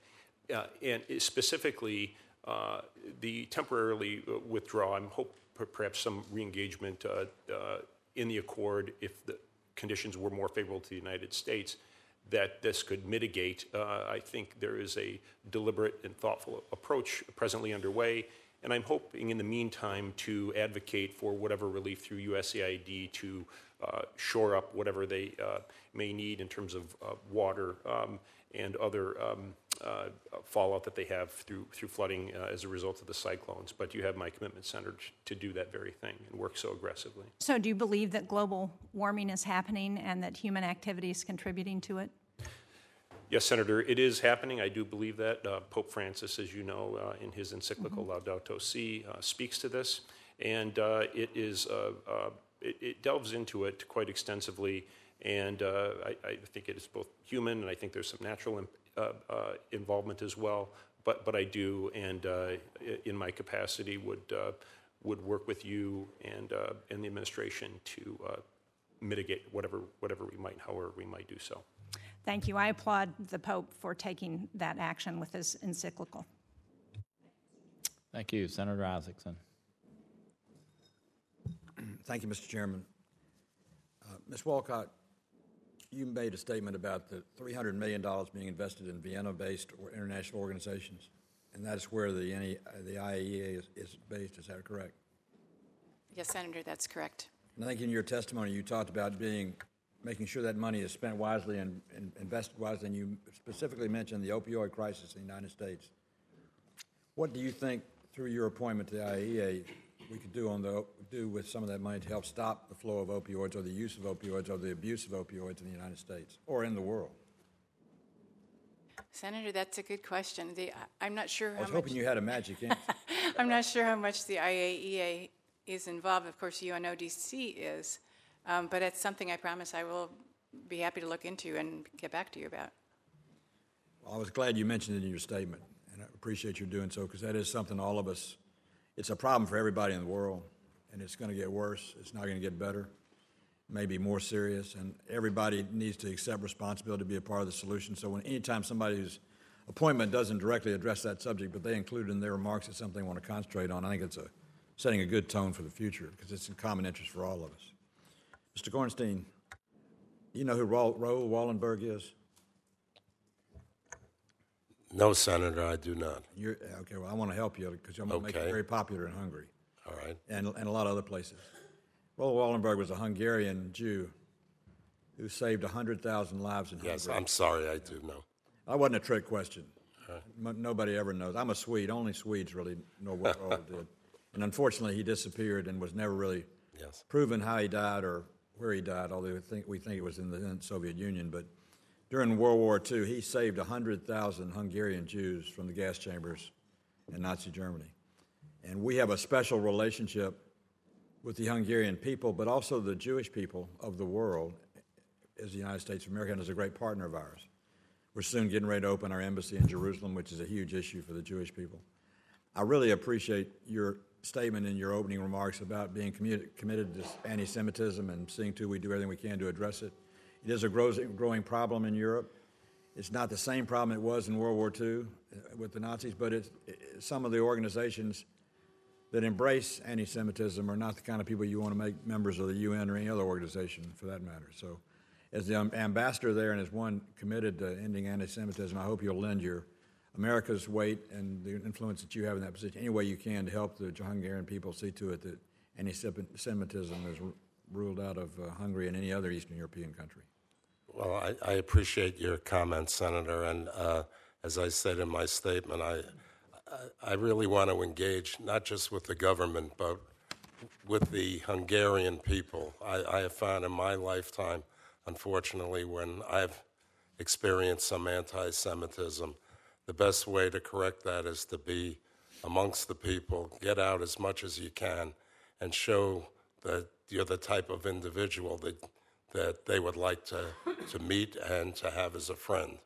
and specifically, uh, the temporarily uh, withdraw, I'm hope perhaps some reengagement uh, uh, in the accord if the conditions were more favorable to the United States, that this could mitigate. I think there is a deliberate and thoughtful approach presently underway, and I'm hoping in the meantime to advocate for whatever relief through USAID to uh, shore up whatever they uh, may need in terms of uh, water um, and other um, uh, fallout that they have through, through flooding uh, as a result of the cyclones. But you have my commitment centered to do that very thing and work so aggressively. So, do you believe that global warming is happening and that human activity is contributing to it? Yes, Senator, it is happening. I do believe that. Uh, Pope Francis, as you know, uh, in his encyclical mm-hmm. Laudato Si, uh, speaks to this, and uh, it is it, it, delves into it quite extensively. And I, I, think it is both human, and I think there's some natural uh, uh, involvement as well, but, but I do, and uh, in my capacity, would, would work with you and, and the administration to mitigate whatever, whatever we might, however we might do so. Thank you. I applaud the Pope for taking that action with his encyclical. Thank you, Senator Isakson. Thank you, Mr. Chairman. Uh, Ms. Wolcott, you made a statement about the $300 million being invested in Vienna-based or international organizations, and that is where the, the IAEA is, is based. Is that correct? Yes, Senator, that's correct. And I think in your testimony you talked about being making sure that money is spent wisely and, and invested wisely, and you specifically mentioned the opioid crisis in the United States. What do you think, through your appointment to the IAEA, we could do on the do with some of that money to help stop the flow of opioids or the use of opioids or the abuse of opioids in the United States or in the world? Senator, that's a good question. The, I'm not sure. I was hoping you had a magic answer. I'm not sure how much the IAEA is involved. Of course, UNODC is, um, but it's something I promise I will be happy to look into and get back to you about. Well, I was glad you mentioned it in your statement, and I appreciate you doing so because that is something all of us it's a problem for everybody in the world, and it's going to get worse. It's not going to get better, maybe more serious, and everybody needs to accept responsibility to be a part of the solution. So when anytime somebody's appointment doesn't directly address that subject, but they include in their remarks it's something they want to concentrate on, I think it's a, setting a good tone for the future because it's in common interest for all of us. Mr. Cornstein, you know who Raoul Wallenberg is? No, Senator, I do not. You're, okay, well, I want to help you because I'm going to make it very popular in Hungary. All right. And, and a lot of other places. Raoul Wallenberg was a Hungarian Jew who saved 100,000 lives in yes, Hungary. I'm sorry, I do know. That wasn't a trick question. Nobody ever knows. I'm a Swede. Only Swedes really know what Raoul did. And unfortunately, he disappeared and was never really yes. proven how he died or where he died, although we think, we think it was in the Soviet Union. But during World War II, he saved 100,000 Hungarian Jews from the gas chambers in Nazi Germany. And we have a special relationship with the Hungarian people, but also the Jewish people of the world, as the United States of America, and is a great partner of ours. We're soon getting ready to open our embassy in Jerusalem, which is a huge issue for the Jewish people. I really appreciate your statement in your opening remarks about being committed to anti Semitism and seeing to we do everything we can to address it. It is a growing problem in Europe. it's not the same problem it was in World War II uh, with the Nazis, but it, some of the organizations that embrace anti-Semitism are not the kind of people you want to make members of the UN or any other organization, for that matter. So, as the ambassador there and as one committed to ending anti-Semitism, I hope you'll lend your America's weight and the influence that you have in that position any way you can to help the Hungarian people see to it that anti-Semitism is ruled out of uh, Hungary and any other Eastern European country. Well, I, I appreciate your comments, Senator, and uh, as I said in my statement, I, I really want to engage not just with the government, but with the Hungarian people. I, I have found in my lifetime, unfortunately, when I've experienced some anti Semitism, the best way to correct that is to be amongst the people, get out as much as you can, and show that you're the type of individual that, that they would like to, to meet and to have as a friend.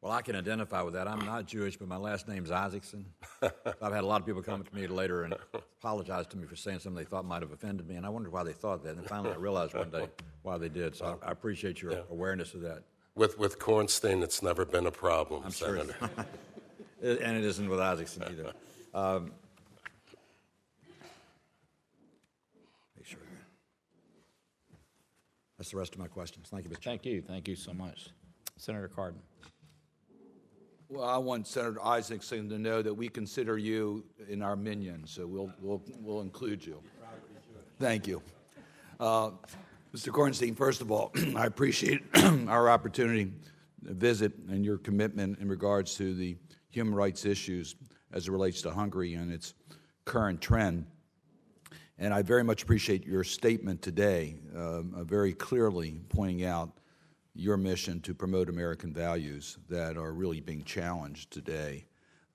Well, I can identify with that. I'm not Jewish, but my last name's Isakson. I've had a lot of people come up to me later and apologize to me for saying something they thought might have offended me, and I wondered why they thought that. And finally, I realized one day why they did. So I, I appreciate your yeah. awareness of that. With with Cornstein, it's never been a problem, I'm Senator. Sure and it isn't with Isakson either. Um, make sure. That's the rest of my questions. Thank you, Mr. Thank you. Thank you so much, Senator Cardin. Well, I want Senator Isakson to know that we consider you in our minyan, so we'll, we'll, we'll include you. Thank you. Uh, Mr. Cornstein, first of all, I appreciate our opportunity to visit and your commitment in regards to the human rights issues as it relates to Hungary and its current trend. And I very much appreciate your statement today, uh, very clearly pointing out your mission to promote American values that are really being challenged today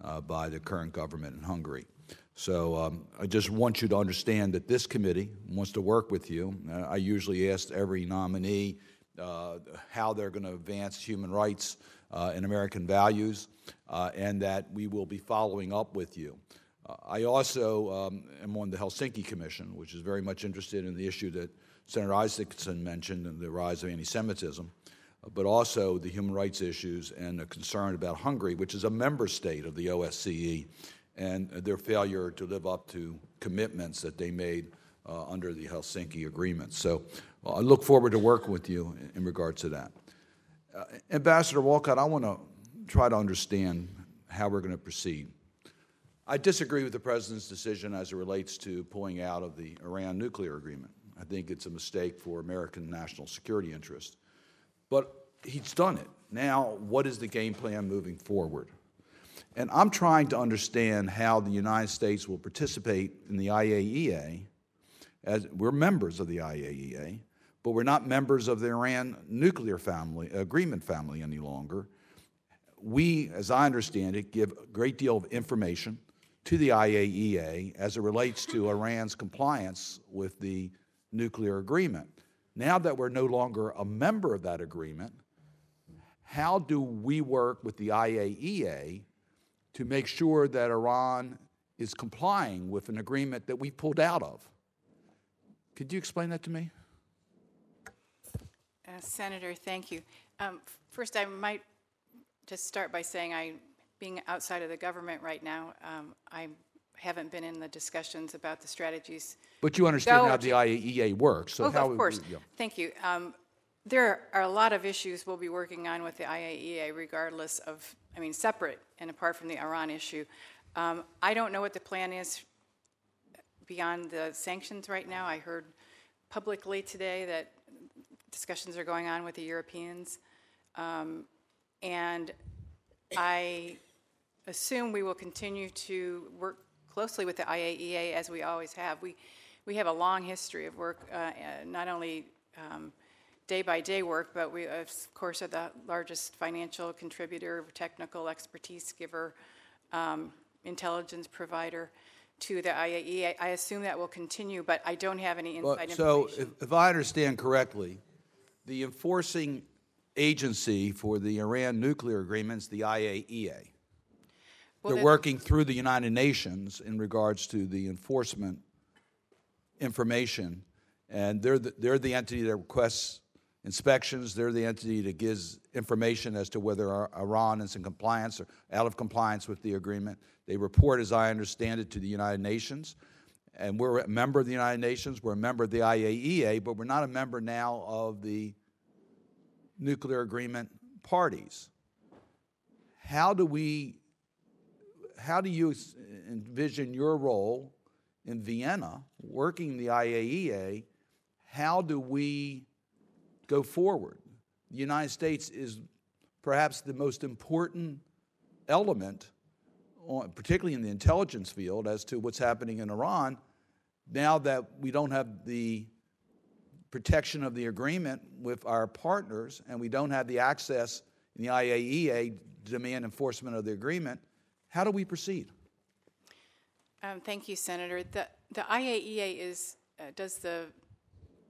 uh, by the current government in Hungary. So um, I just want you to understand that this committee wants to work with you. Uh, I usually ask every nominee uh, how they're going to advance human rights uh, and American values, uh, and that we will be following up with you. Uh, I also um, am on the Helsinki Commission, which is very much interested in the issue that Senator Isakson mentioned, and the rise of anti-Semitism but also the human rights issues and a concern about Hungary, which is a member state of the OSCE, and their failure to live up to commitments that they made uh, under the Helsinki Agreement. So uh, I look forward to working with you in, in regards to that. Uh, Ambassador Wolcott, I want to try to understand how we're going to proceed. I disagree with the President's decision as it relates to pulling out of the Iran nuclear agreement. I think it's a mistake for American national security interests. But he's done it. Now, what is the game plan moving forward? And I'm trying to understand how the United States will participate in the IAEA, as we're members of the IAEA, but we're not members of the Iran nuclear family agreement family any longer. We, as I understand it, give a great deal of information to the IAEA as it relates to Iran's compliance with the nuclear agreement. Now that we're no longer a member of that agreement, how do we work with the IAEA to make sure that Iran is complying with an agreement that we pulled out of? Could you explain that to me? Uh, Senator, thank you. Um, first, I might just start by saying I, being outside of the government right now, um, I'm haven't been in the discussions about the strategies. But you understand how the IAEA works, so oh, how... of course. Yeah. Thank you. Um, there are a lot of issues we'll be working on with the IAEA, regardless of, I mean, separate and apart from the Iran issue. Um, I don't know what the plan is beyond the sanctions right now. I heard publicly today that discussions are going on with the Europeans. Um, and I assume we will continue to work closely with the IAEA as we always have. We, we have a long history of work, uh, uh not only um, day by day work, but we, of course, are the largest financial contributor, technical expertise giver, um, intelligence provider to the IAEA. I assume that will continue, but I don't have any inside so information. So, if, if I understand correctly, the enforcing agency for the Iran nuclear agreements, the IAEA. Well, they're working through the United Nations in regards to the enforcement information, and they're the, they're the entity that requests inspections. They're the entity that gives information as to whether Iran is in compliance or out of compliance with the agreement. They report, as I understand it, to the United Nations. And we're a member of the United Nations, we're a member of the IAEA, but we're not a member now of the nuclear agreement parties. How do we, how do you envision your role in Vienna, working the IAEA? How do we go forward? The United States is perhaps the most important element, particularly in the intelligence field, as to what's happening in Iran. Now that we don't have the protection of the agreement with our partners, and we don't have the access in the IAEA to demand enforcement of the agreement, how do we proceed? Um, Thank you, Senator. The the IAEA is, uh, does the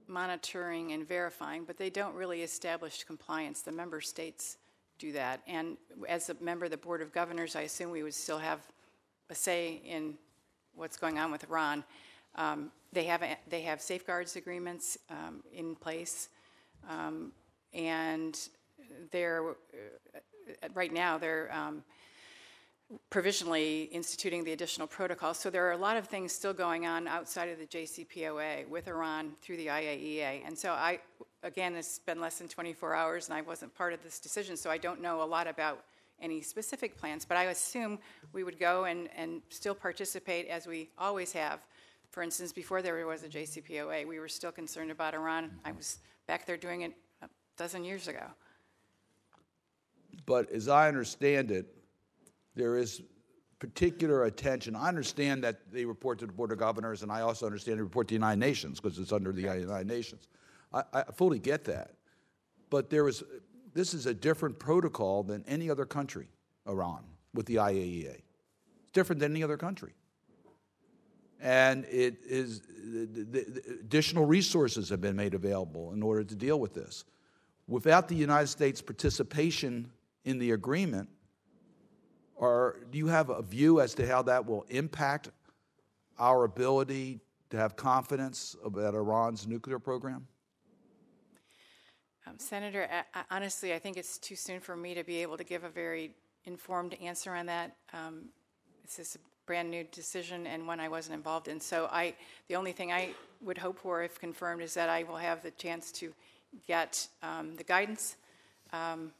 monitoring and verifying, but they don't really establish compliance. The member states do that. And as a member of the Board of Governors, I assume we would still have a say in what's going on with Iran. Um, They have, a- they have safeguards agreements um, in place, um, and they're, uh, right now, they're um, provisionally instituting the additional protocol. So there are a lot of things still going on outside of the JCPOA with Iran through the IAEA. And so I, again, it's been less than 24 hours and I wasn't part of this decision, so I don't know a lot about any specific plans. But I assume we would go and, and still participate as we always have. For instance, before there was a JCPOA, we were still concerned about Iran. I was back there doing it a dozen years ago. But as I understand it, there is particular attention. I understand that they report to the Board of Governors, and I also understand they report to the United Nations because it's under the United Nations. I, I fully get that. But there is, this is a different protocol than any other country, Iran, with the IAEA. It's different than any other country. And it is, the, the, the additional resources have been made available in order to deal with this. Without the United States' participation in the agreement, or do you have a view as to how that will impact our ability to have confidence about Iran's nuclear program? Um, Senator, I- honestly, I think it's too soon for me to be able to give a very informed answer on that. Um, This is a brand-new decision and one I wasn't involved in. So I, the only thing I would hope for, if confirmed, is that I will have the chance to get um, the guidance um,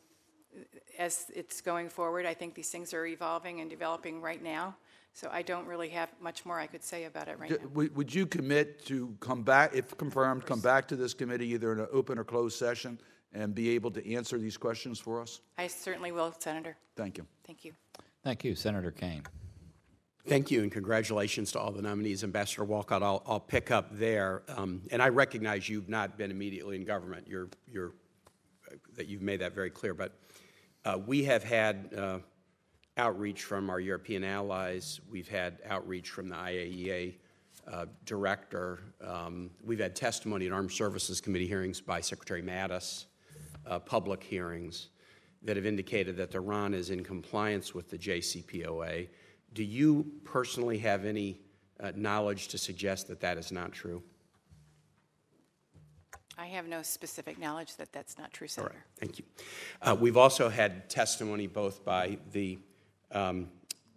as it's going forward. I think these things are evolving and developing right now, so I don't really have much more I could say about it right D- now. Would would you commit to come back, if confirmed, come back to this committee either in an open or closed session and be able to answer these questions for us? I certainly will, Senator. Thank you. Thank you. Thank you, Senator Kaine. Thank you, and congratulations to all the nominees. Ambassador Wolcott, I'll, I'll pick up there. Um, and I recognize you've not been immediately in government. You're, you're, that you've made that very clear. But uh, we have had uh, outreach from our European allies. We've had outreach from the IAEA uh, director. Um, we've had testimony at Armed Services Committee hearings by Secretary Mattis, uh, public hearings that have indicated that Iran is in compliance with the JCPOA. Do you personally have any uh, knowledge to suggest that that is not true? I have no specific knowledge that that's not true, All right, Senator. thank you. Uh, We've also had testimony both by the um,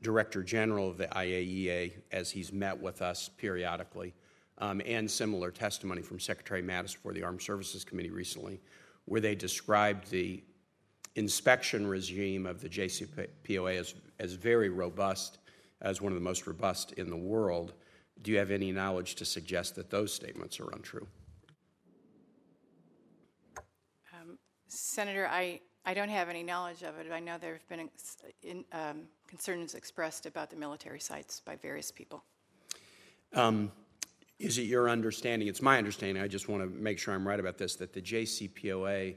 Director General of the IAEA, as he's met with us periodically, um, and similar testimony from Secretary Mattis for the Armed Services Committee recently, where they described the inspection regime of the JCPOA as, as very robust, as one of the most robust in the world. Do you have any knowledge to suggest that those statements are untrue? Senator, I, I don't have any knowledge of it. I know there have been in, um, concerns expressed about the military sites by various people. Um, Is it your understanding, it's my understanding, I just want to make sure I'm right about this, that the JCPOA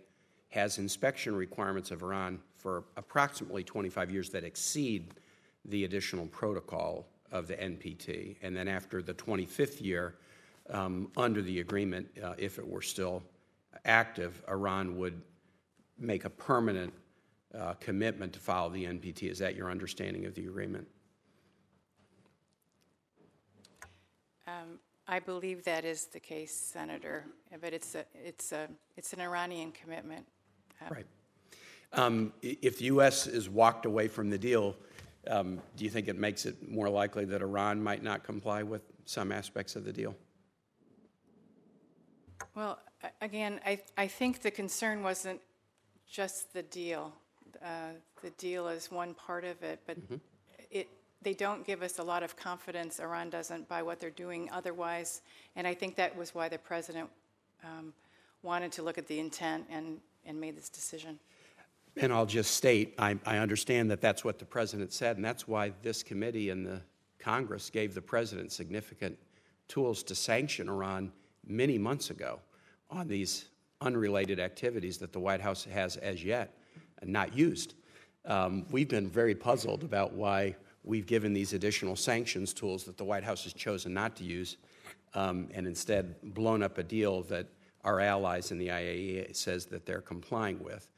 has inspection requirements of Iran for approximately 25 years that exceed the additional protocol of the NPT. And then after the 25th year, um, under the agreement, uh, if it were still active, Iran would make a permanent uh, commitment to follow the NPT. Is that your understanding of the agreement? I believe that is the case, Senator, but it's a, it's a, it's an Iranian commitment. Uh, Right. Um, If the U.S. is walked away from the deal, um, do you think it makes it more likely that Iran might not comply with some aspects of the deal? Well, again, I, I think the concern wasn't just the deal. Uh, The deal is one part of it, but it, they don't give us a lot of confidence, Iran doesn't, by what they're doing otherwise. And I think that was why the president um, wanted to look at the intent and, and made this decision. And I'll just state, I, I understand that that's what the president said, and that's why this committee and the Congress gave the president significant tools to sanction Iran many months ago on these unrelated activities that the White House has as yet not used. Um, we've been very puzzled about why we've given these additional sanctions tools that the White House has chosen not to use um, and instead blown up a deal that our allies in the IAEA says that they're complying with.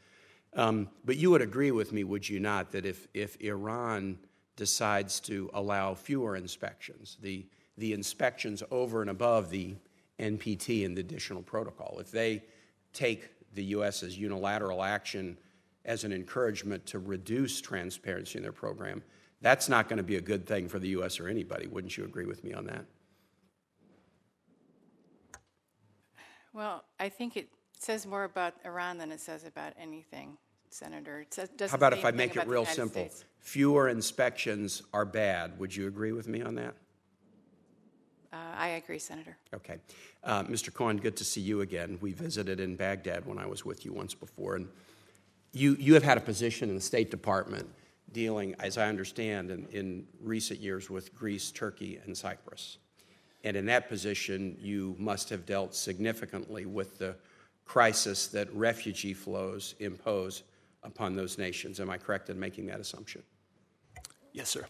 Um, but you would agree with me, would you not, that if, if Iran decides to allow fewer inspections, the, the inspections over and above the NPT and the additional protocol, if they take the U.S.'s unilateral action as an encouragement to reduce transparency in their program, that's not going to be a good thing for the U.S. or anybody. Wouldn't you agree with me on that? Well, I think it says more about Iran than it says about anything, Senator. It says, How about if I make it real simple? States. Fewer inspections are bad. Would you agree with me on that? Uh, I agree, Senator. Okay. Uh, Mr. Cohen, good to see you again. We visited in Baghdad when I was with you once before. And you, you have had a position in the State Department dealing, as I understand, in, in recent years with Greece, Turkey, and Cyprus. And in that position, you must have dealt significantly with the crisis that refugee flows impose upon those nations. Am I correct in making that assumption? Yes, sir.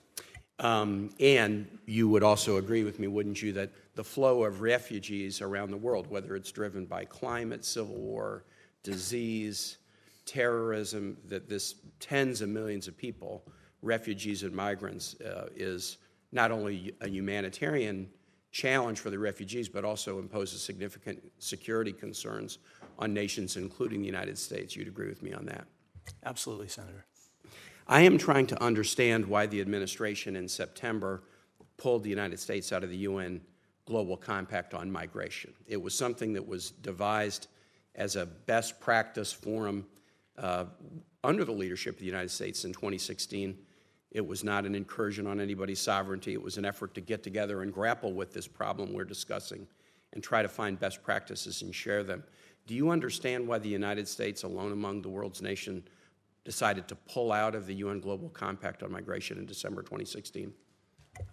Um, and you would also agree with me, wouldn't you, that the flow of refugees around the world, whether it's driven by climate, civil war, disease, terrorism, that this tens of millions of people, refugees and migrants, uh, is not only a humanitarian challenge for the refugees, but also imposes significant security concerns on nations, including the United States. You'd agree with me on that? Absolutely, Senator. I am trying to understand why the administration in September pulled the United States out of the UN Global Compact on Migration. It was something that was devised as a best practice forum uh, under the leadership of the United States in 2016. It was not an incursion on anybody's sovereignty. It was an effort to get together and grapple with this problem we're discussing and try to find best practices and share them. Do you understand why the United States, alone among the world's nations, decided to pull out of the UN Global Compact on Migration in December 2016?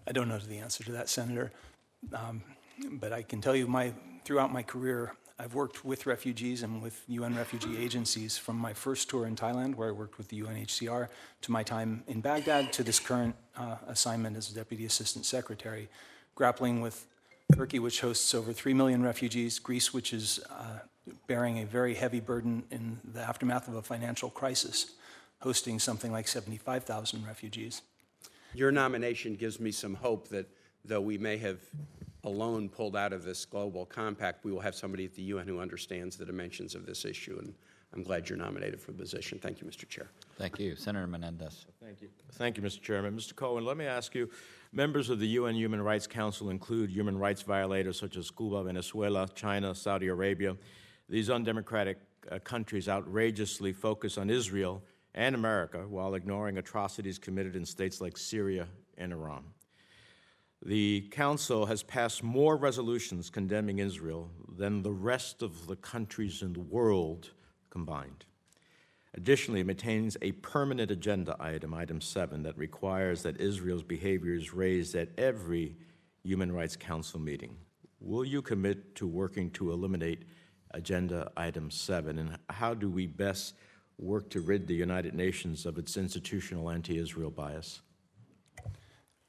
I don't know the answer to that, Senator. Um, but I can tell you, my throughout my career, I've worked with refugees and with UN refugee agencies from my first tour in Thailand, where I worked with the UNHCR, to my time in Baghdad, to this current uh, assignment as Deputy Assistant Secretary, grappling with Turkey, which hosts over 3 million refugees, Greece, which is uh, bearing a very heavy burden in the aftermath of a financial crisis, hosting something like 75,000 refugees. Your nomination gives me some hope that though we may have alone pulled out of this global compact, we will have somebody at the UN who understands the dimensions of this issue. And I'm glad you're nominated for the position. Thank you, Mr. Chair. Thank you. Senator Menendez. Thank you. Thank you, Mr. Chairman. Mr. Cohen, let me ask you members of the UN Human Rights Council include human rights violators such as Cuba, Venezuela, China, Saudi Arabia. These undemocratic uh, countries outrageously focus on Israel and America while ignoring atrocities committed in states like Syria and Iran. The Council has passed more resolutions condemning Israel than the rest of the countries in the world combined. Additionally, it maintains a permanent agenda item, item seven, that requires that Israel's behavior is raised at every Human Rights Council meeting. Will you commit to working to eliminate agenda item seven? And how do we best work to rid the United Nations of its institutional anti Israel bias?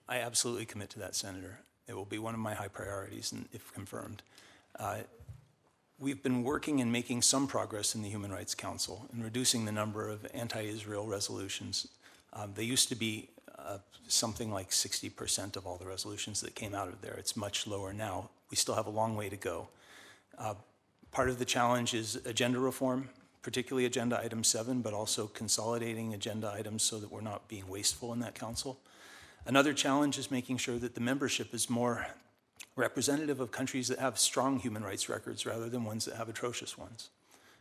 I absolutely commit to that, Senator. It will be one of my high priorities, and if confirmed. Uh, we've been working and making some progress in the Human Rights Council in reducing the number of anti Israel resolutions. Um, they used to be uh, something like 60% of all the resolutions that came out of there. It's much lower now, we still have a long way to go. Uh, part of the challenge is agenda reform, particularly Agenda Item 7, but also consolidating agenda items so that we're not being wasteful in that council. Another challenge is making sure that the membership is more representative of countries that have strong human rights records rather than ones that have atrocious ones.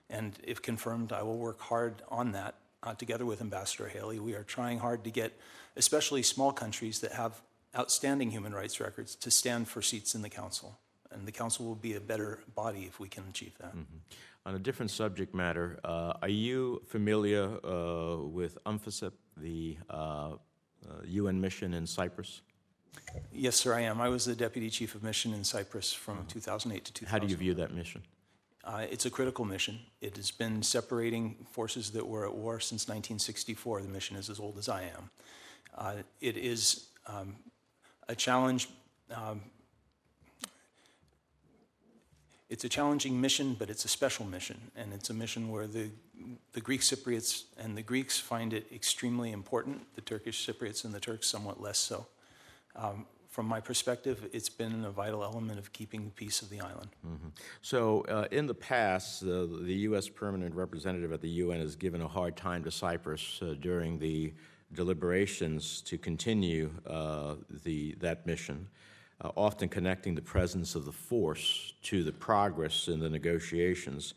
And if confirmed, I will work hard on that uh, together with Ambassador Haley. We are trying hard to get, especially small countries that have outstanding human rights records, to stand for seats in the council. And the council will be a better body if we can achieve that. Mm-hmm. On a different subject matter, uh, are you familiar uh, with UNFICYP, the UN uh, mission in Cyprus? Yes, sir, I am. I was the deputy chief of mission in Cyprus from 2008 to 2000. How do you view that mission? Uh, it's a critical mission. It has been separating forces that were at war since 1964. The mission is as old as I am. Uh, it is um, a challenge. Um, it's a challenging mission, but it's a special mission, and it's a mission where the the Greek Cypriots and the Greeks find it extremely important. The Turkish Cypriots and the Turks somewhat less so. Um, from my perspective, it's been a vital element of keeping the peace of the island. Mm-hmm. So, uh, in the past, uh, the U.S. permanent representative at the UN has given a hard time to Cyprus uh, during the deliberations to continue uh, the, that mission, uh, often connecting the presence of the force to the progress in the negotiations.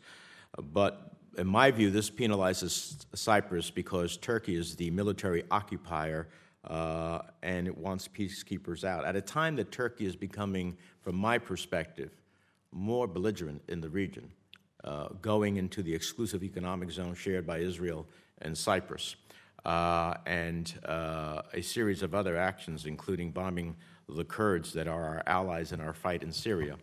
but in my view, this penalizes Cyprus because Turkey is the military occupier uh, and it wants peacekeepers out. At a time that Turkey is becoming, from my perspective, more belligerent in the region, uh, going into the exclusive economic zone shared by Israel and Cyprus, uh, and uh, a series of other actions, including bombing the Kurds that are our allies in our fight in Syria.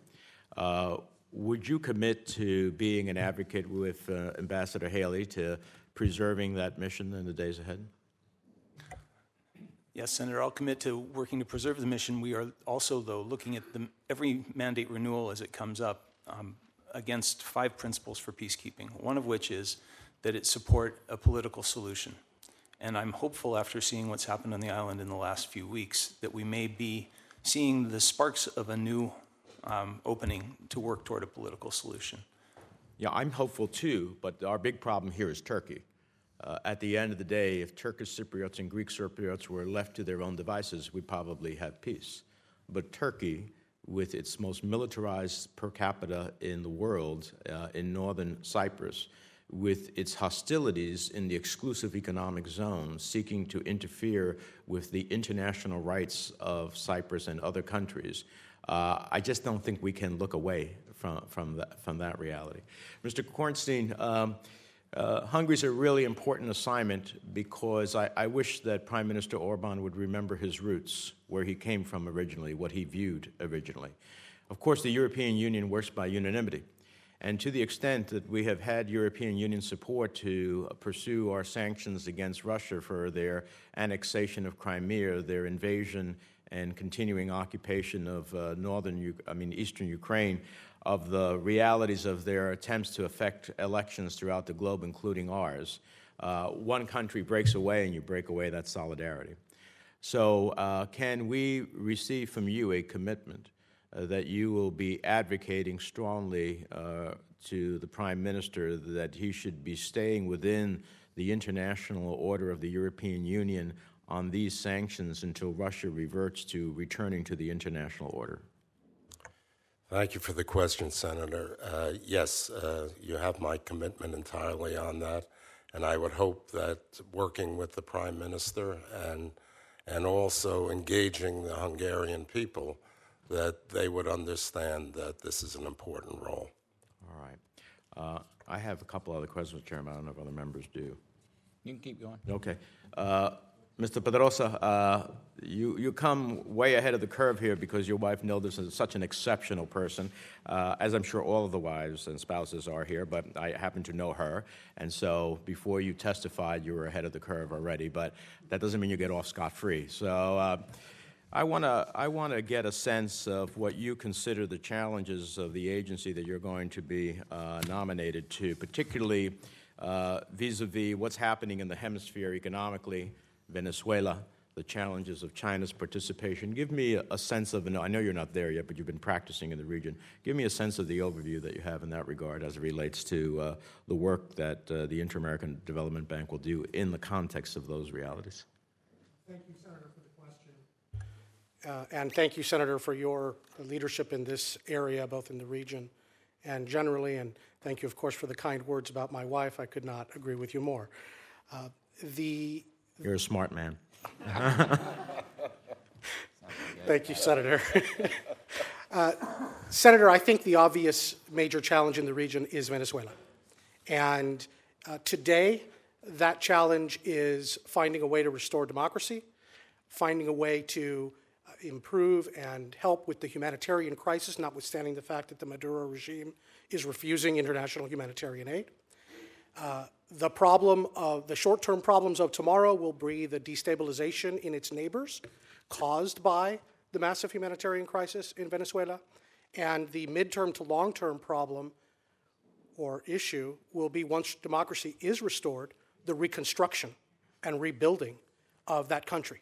Uh, would you commit to being an advocate with uh, Ambassador Haley to preserving that mission in the days ahead? Yes, Senator, I'll commit to working to preserve the mission. We are also, though, looking at the, every mandate renewal as it comes up um, against five principles for peacekeeping, one of which is that it support a political solution. And I'm hopeful after seeing what's happened on the island in the last few weeks that we may be seeing the sparks of a new um, opening to work toward a political solution. Yeah, I'm hopeful too, but our big problem here is Turkey. Uh, at the end of the day, if Turkish Cypriots and Greek Cypriots were left to their own devices, we'd probably have peace. But Turkey, with its most militarized per capita in the world, uh, in northern Cyprus, with its hostilities in the exclusive economic zone, seeking to interfere with the international rights of Cyprus and other countries, uh, I just don't think we can look away from, from, that, from that reality. Mr. Cornstein, um, uh, Hungary is a really important assignment because I, I, wish that Prime Minister Orban would remember his roots, where he came from originally, what he viewed originally. Of course, the European Union works by unanimity. And to the extent that we have had European Union support to pursue our sanctions against Russia for their annexation of Crimea, their invasion and continuing occupation of uh, northern, I mean, eastern Ukraine, of the realities of their attempts to affect elections throughout the globe, including ours. Uh, one country breaks away, and you break away that solidarity. So, uh, can we receive from you a commitment that you will be advocating strongly uh, to the Prime Minister that he should be staying within the international order of the European Union on these sanctions until Russia reverts to returning to the international order? Thank you for the question, Senator. Uh, yes, uh, you have my commitment entirely on that, and I would hope that working with the Prime Minister and and also engaging the Hungarian people, that they would understand that this is an important role. All right. Uh, I have a couple other questions, Chairman. I don't know if other members do. You can keep going. Okay. Uh, Mr. Pedrosa, uh, you, you come way ahead of the curve here because your wife Nilda is such an exceptional person, uh, as I'm sure all of the wives and spouses are here, but I happen to know her. And so before you testified, you were ahead of the curve already, but that doesn't mean you get off scot free. So uh, I want to I wanna get a sense of what you consider the challenges of the agency that you're going to be uh, nominated to, particularly vis a vis what's happening in the hemisphere economically Venezuela, the challenges of China's participation. Give me a, a sense of, and I know you're not there yet, but you've been practicing in the region. Give me a sense of the overview that you have in that regard as it relates to uh, the work that uh, the Inter American Development Bank will do in the context of those realities. Thank you, Senator. Uh, and thank you, Senator, for your leadership in this area, both in the region and generally. And thank you, of course, for the kind words about my wife. I could not agree with you more. Uh, the You're a smart man. Thank you, Senator. uh, Senator, I think the obvious major challenge in the region is Venezuela. And uh, today, that challenge is finding a way to restore democracy, finding a way to improve and help with the humanitarian crisis, notwithstanding the fact that the Maduro regime is refusing international humanitarian aid. Uh, the problem of the short term problems of tomorrow will be the destabilization in its neighbors caused by the massive humanitarian crisis in Venezuela. And the midterm to long term problem or issue will be once democracy is restored, the reconstruction and rebuilding of that country.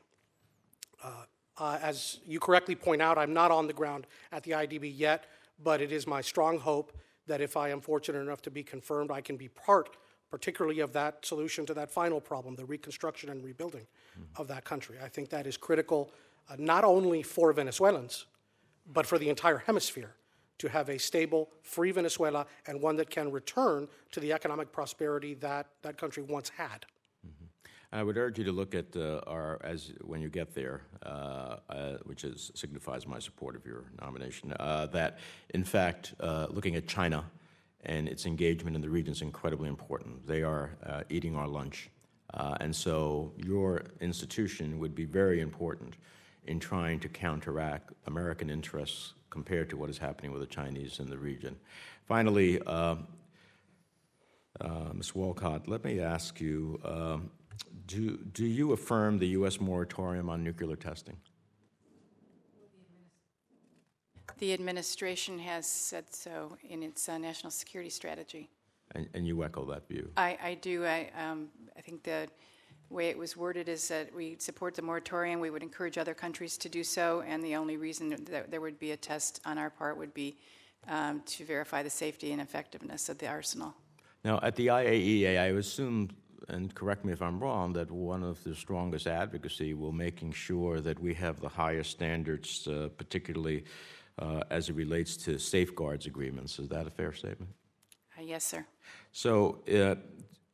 Uh, uh, as you correctly point out, I'm not on the ground at the IDB yet, but it is my strong hope that if I am fortunate enough to be confirmed, I can be part particularly of that solution to that final problem, the reconstruction and rebuilding mm-hmm. of that country. I think that is critical uh, not only for Venezuelans, but for the entire hemisphere to have a stable, free Venezuela and one that can return to the economic prosperity that that country once had. Mm-hmm. I would urge you to look at uh, our, as when you get there, uh, uh, which is, signifies my support of your nomination, uh, that in fact, uh, looking at China, and its engagement in the region is incredibly important. They are uh, eating our lunch. And so your institution would be very important in trying to counteract American interests compared to what is happening with the Chinese in the region. Finally, Ms. Wolcott, let me ask you um, do, do you affirm the U.S. moratorium on nuclear testing? The administration has said so in its uh, national security strategy. And, and, you echo that view? I, I do. I, um, I think the way it was worded is that we support the moratorium. We would encourage other countries to do so, and the only reason that there would be a test on our part would be um, to verify the safety and effectiveness of the arsenal. Now, at the IAEA, I assume, and correct me if I'm wrong, that one of the strongest advocacy will making sure that we have the highest standards, uh, particularly uh, as it relates to safeguards agreements. Is that a fair statement? Uh, yes, sir. So, uh,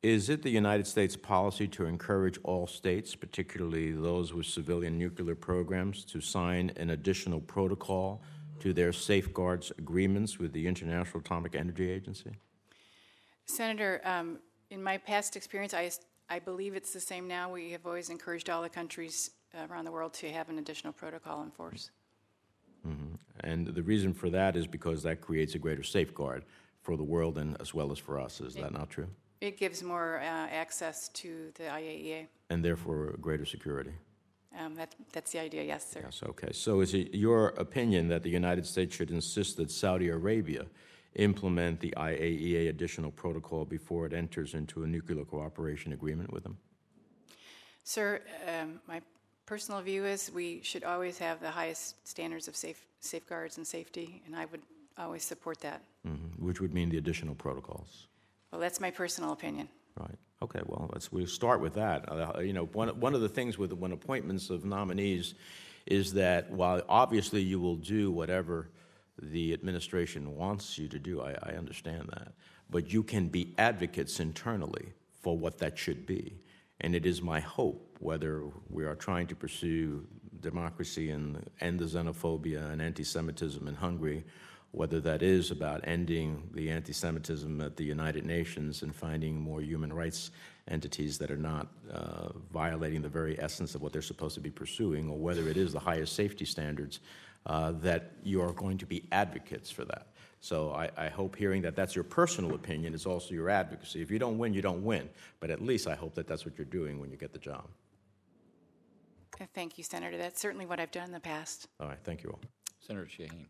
is it the United States policy to encourage all states, particularly those with civilian nuclear programs, to sign an additional protocol to their safeguards agreements with the International Atomic Energy Agency? Senator, um, in my past experience, I, I believe it's the same now. We have always encouraged all the countries around the world to have an additional protocol in force. Mm-hmm. And the reason for that is because that creates a greater safeguard for the world and as well as for us. Is it, that not true? It gives more uh, access to the IAEA. And therefore greater security. Um, that, that's the idea, yes, sir. Yes, okay. So is it your opinion that the United States should insist that Saudi Arabia implement the IAEA additional protocol before it enters into a nuclear cooperation agreement with them? Sir, um, my personal view is we should always have the highest standards of safe, safeguards and safety, and I would always support that. Mm-hmm. Which would mean the additional protocols. Well, that's my personal opinion. Right. Okay. Well, let's we'll start with that. Uh, you know, one one of the things with when appointments of nominees is that while obviously you will do whatever the administration wants you to do, I, I understand that, but you can be advocates internally for what that should be. And it is my hope, whether we are trying to pursue democracy and end the xenophobia and anti Semitism in Hungary, whether that is about ending the anti Semitism at the United Nations and finding more human rights entities that are not uh, violating the very essence of what they're supposed to be pursuing, or whether it is the highest safety standards, uh, that you are going to be advocates for that. So I, I, hope hearing that that's your personal opinion is also your advocacy. If you don't win, you don't win. But at least I hope that that's what you're doing when you get the job. Uh, thank you, Senator. That's certainly what I've done in the past. All right. Thank you all. Senator Shaheen.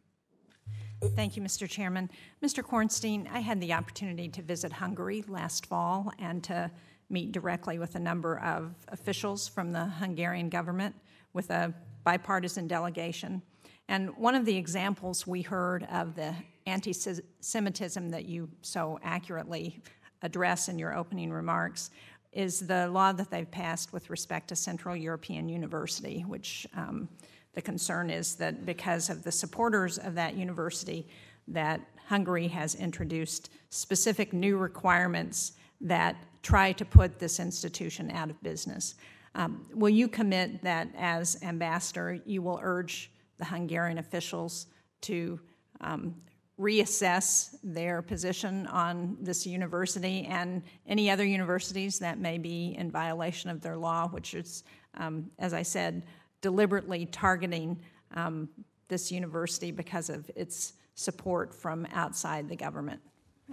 Thank you, Mr. Chairman. Mr. Cornstein, I had the opportunity to visit Hungary last fall and to meet directly with a number of officials from the Hungarian government with a bipartisan delegation. And one of the examples we heard of the anti Semitism that you so accurately address in your opening remarks is the law that they've passed with respect to Central European University, which um, the concern is that because of the supporters of that university, that Hungary has introduced specific new requirements that try to put this institution out of business. Um, will you commit that as ambassador, you will urge the Hungarian officials to um, reassess their position on this university and any other universities that may be in violation of their law, which is, um, as I said, deliberately targeting um, this university because of its support from outside the government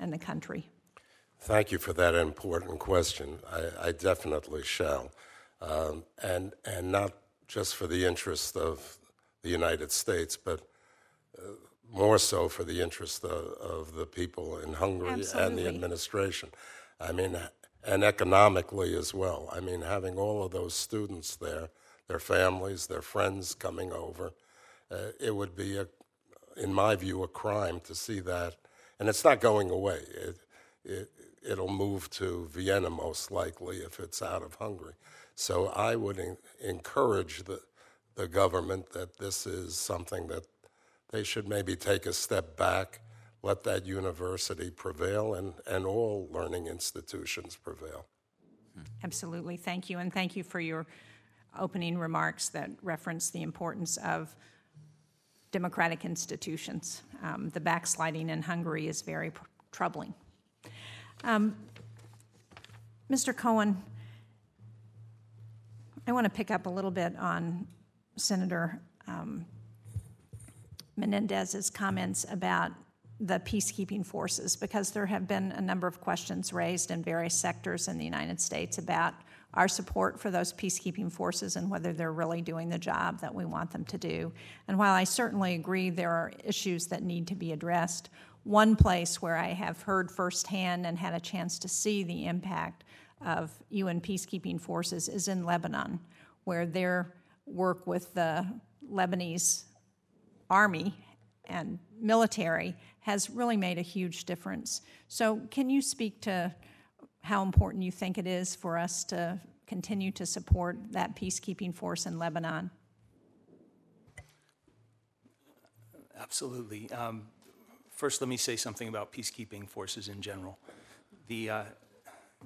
and the country. Thank you for that important question. I, I definitely shall. Um, and, and not just for the interest of the United States, but uh, more so for the interest of, of the people in Hungary Absolutely. and the administration. I mean, and economically as well. I mean, having all of those students there, their families, their friends coming over, uh, it would be, a, in my view, a crime to see that. And it's not going away. It, it, it'll move to Vienna most likely if it's out of Hungary. So I would en- encourage the, the government that this is something that they should maybe take a step back, let that university prevail, and, and all learning institutions prevail. Absolutely. Thank you. And thank you for your opening remarks that reference the importance of democratic institutions. Um, the backsliding in Hungary is very pr- troubling. Um, Mr. Cohen, I want to pick up a little bit on Senator um, Menendez's comments about the peacekeeping forces because there have been a number of questions raised in various sectors in the United States about our support for those peacekeeping forces and whether they're really doing the job that we want them to do. And while I certainly agree there are issues that need to be addressed, one place where I have heard firsthand and had a chance to see the impact of UN peacekeeping forces is in Lebanon, where their work with the Lebanese army and military has really made a huge difference. So, can you speak to how important you think it is for us to continue to support that peacekeeping force in Lebanon? Absolutely. Um, first, let me say something about peacekeeping forces in general. The, uh,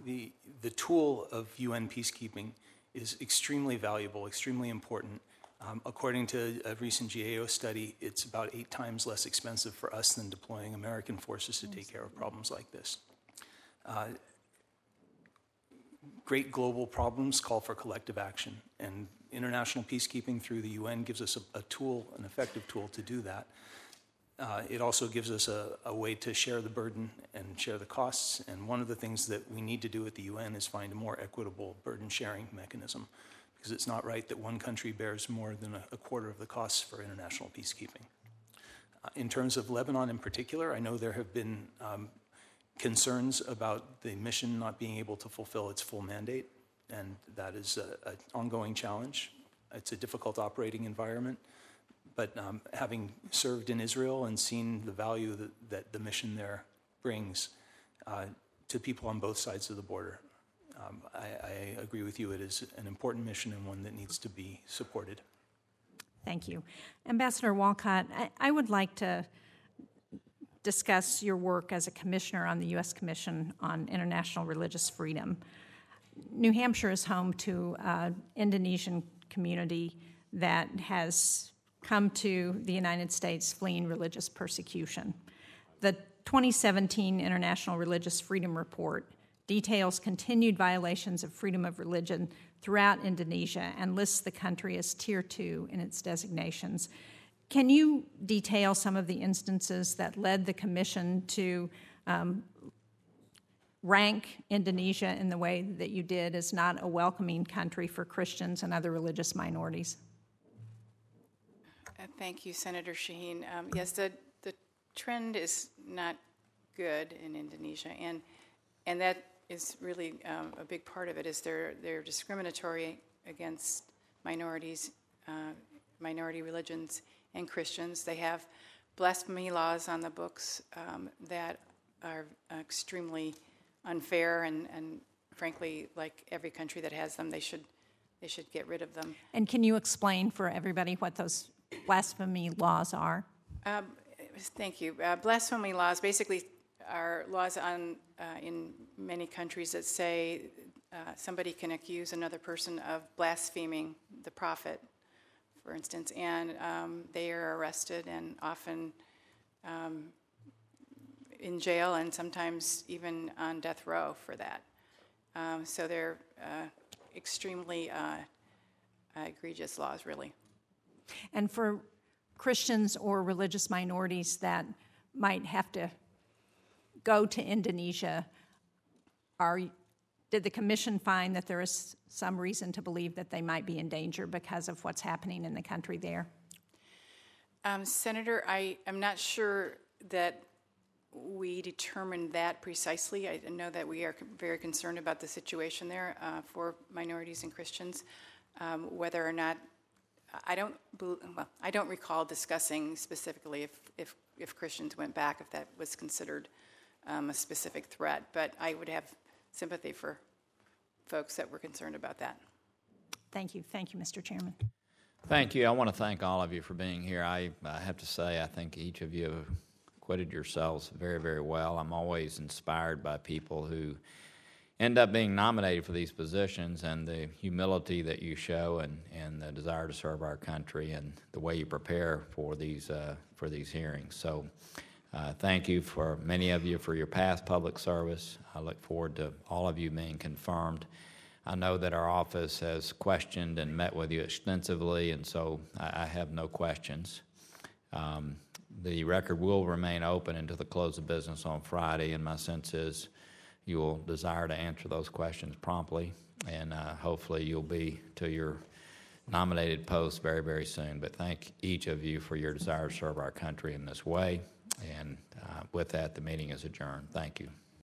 the, the tool of UN peacekeeping is extremely valuable, extremely important, um, according to a recent GAO study, it's about eight times less expensive for us than deploying American forces to take care of problems like this. Uh, great global problems call for collective action, and international peacekeeping through the UN gives us a, a tool, an effective tool to do that. Uh, it also gives us a, a, way to share the burden and share the costs. And one of the things that we need to do at the UN is find a more equitable burden sharing mechanism because it's not right that one country bears more than a, a quarter of the costs for international peacekeeping. Uh, in terms of Lebanon in particular, I know there have been um, concerns about the mission not being able to fulfill its full mandate, and that is an ongoing challenge. It's a difficult operating environment, but um, having served in Israel and seen the value that, that the mission there brings uh, to people on both sides of the border, um, I, I agree with you. It is an important mission and one that needs to be supported. Thank you. Ambassador Wolcott, I, I, would like to discuss your work as a commissioner on the U.S. Commission on International Religious Freedom. New Hampshire is home to an Indonesian community that has come to the United States fleeing religious persecution. The 2017 International Religious Freedom Report details continued violations of freedom of religion throughout Indonesia and lists the country as Tier 2 in its designations. Can you detail some of the instances that led the Commission to um, rank Indonesia in the way that you did as not a welcoming country for Christians and other religious minorities? Uh, thank you, Senator Shaheen. Um, yes, the, the trend is not good in Indonesia, and, and that is really um, a big part of it, is they're, they're discriminatory against minorities, uh, minority religions, and Christians. They have blasphemy laws on the books um, that are extremely unfair, and, and frankly, like every country that has them, they should, they should get rid of them. And can you explain for everybody what those blasphemy laws are? Um, Thank you. Uh, Blasphemy laws basically are laws on, uh, in many countries that say uh, somebody can accuse another person of blaspheming the prophet, for instance, and um, they are arrested and often um, in jail and sometimes even on death row for that. Um, So they're uh, extremely uh, egregious laws, really. And for Christians or religious minorities that might have to go to Indonesia, are, did the commission find that there is some reason to believe that they might be in danger because of what's happening in the country there? Um, Senator, I am not sure that we determined that precisely. I know that we are very concerned about the situation there uh, for minorities and Christians. Um, whether or not, I don't, well, I don't recall discussing specifically if, if, if Christians went back, if that was considered um, a specific threat. But I would have sympathy for folks that were concerned about that. Thank you. Thank you, Mr. Chairman. Thank you. I want to thank all of you for being here. I, I have to say, I think each of you acquitted yourselves very, very well. I'm always inspired by people who end up being nominated for these positions and the humility that you show and, and the desire to serve our country and the way you prepare for these, uh, for these hearings. So uh, thank you for many of you for your past public service. I look forward to all of you being confirmed. I know that our office has questioned and met with you extensively, and so I, I have no questions. Um, the record will remain open until the close of business on Friday, and my sense is you will desire to answer those questions promptly, and uh, hopefully you'll be to your nominated post very, very soon. But thank each of you for your desire to serve our country in this way. And uh, with that, the meeting is adjourned. Thank you.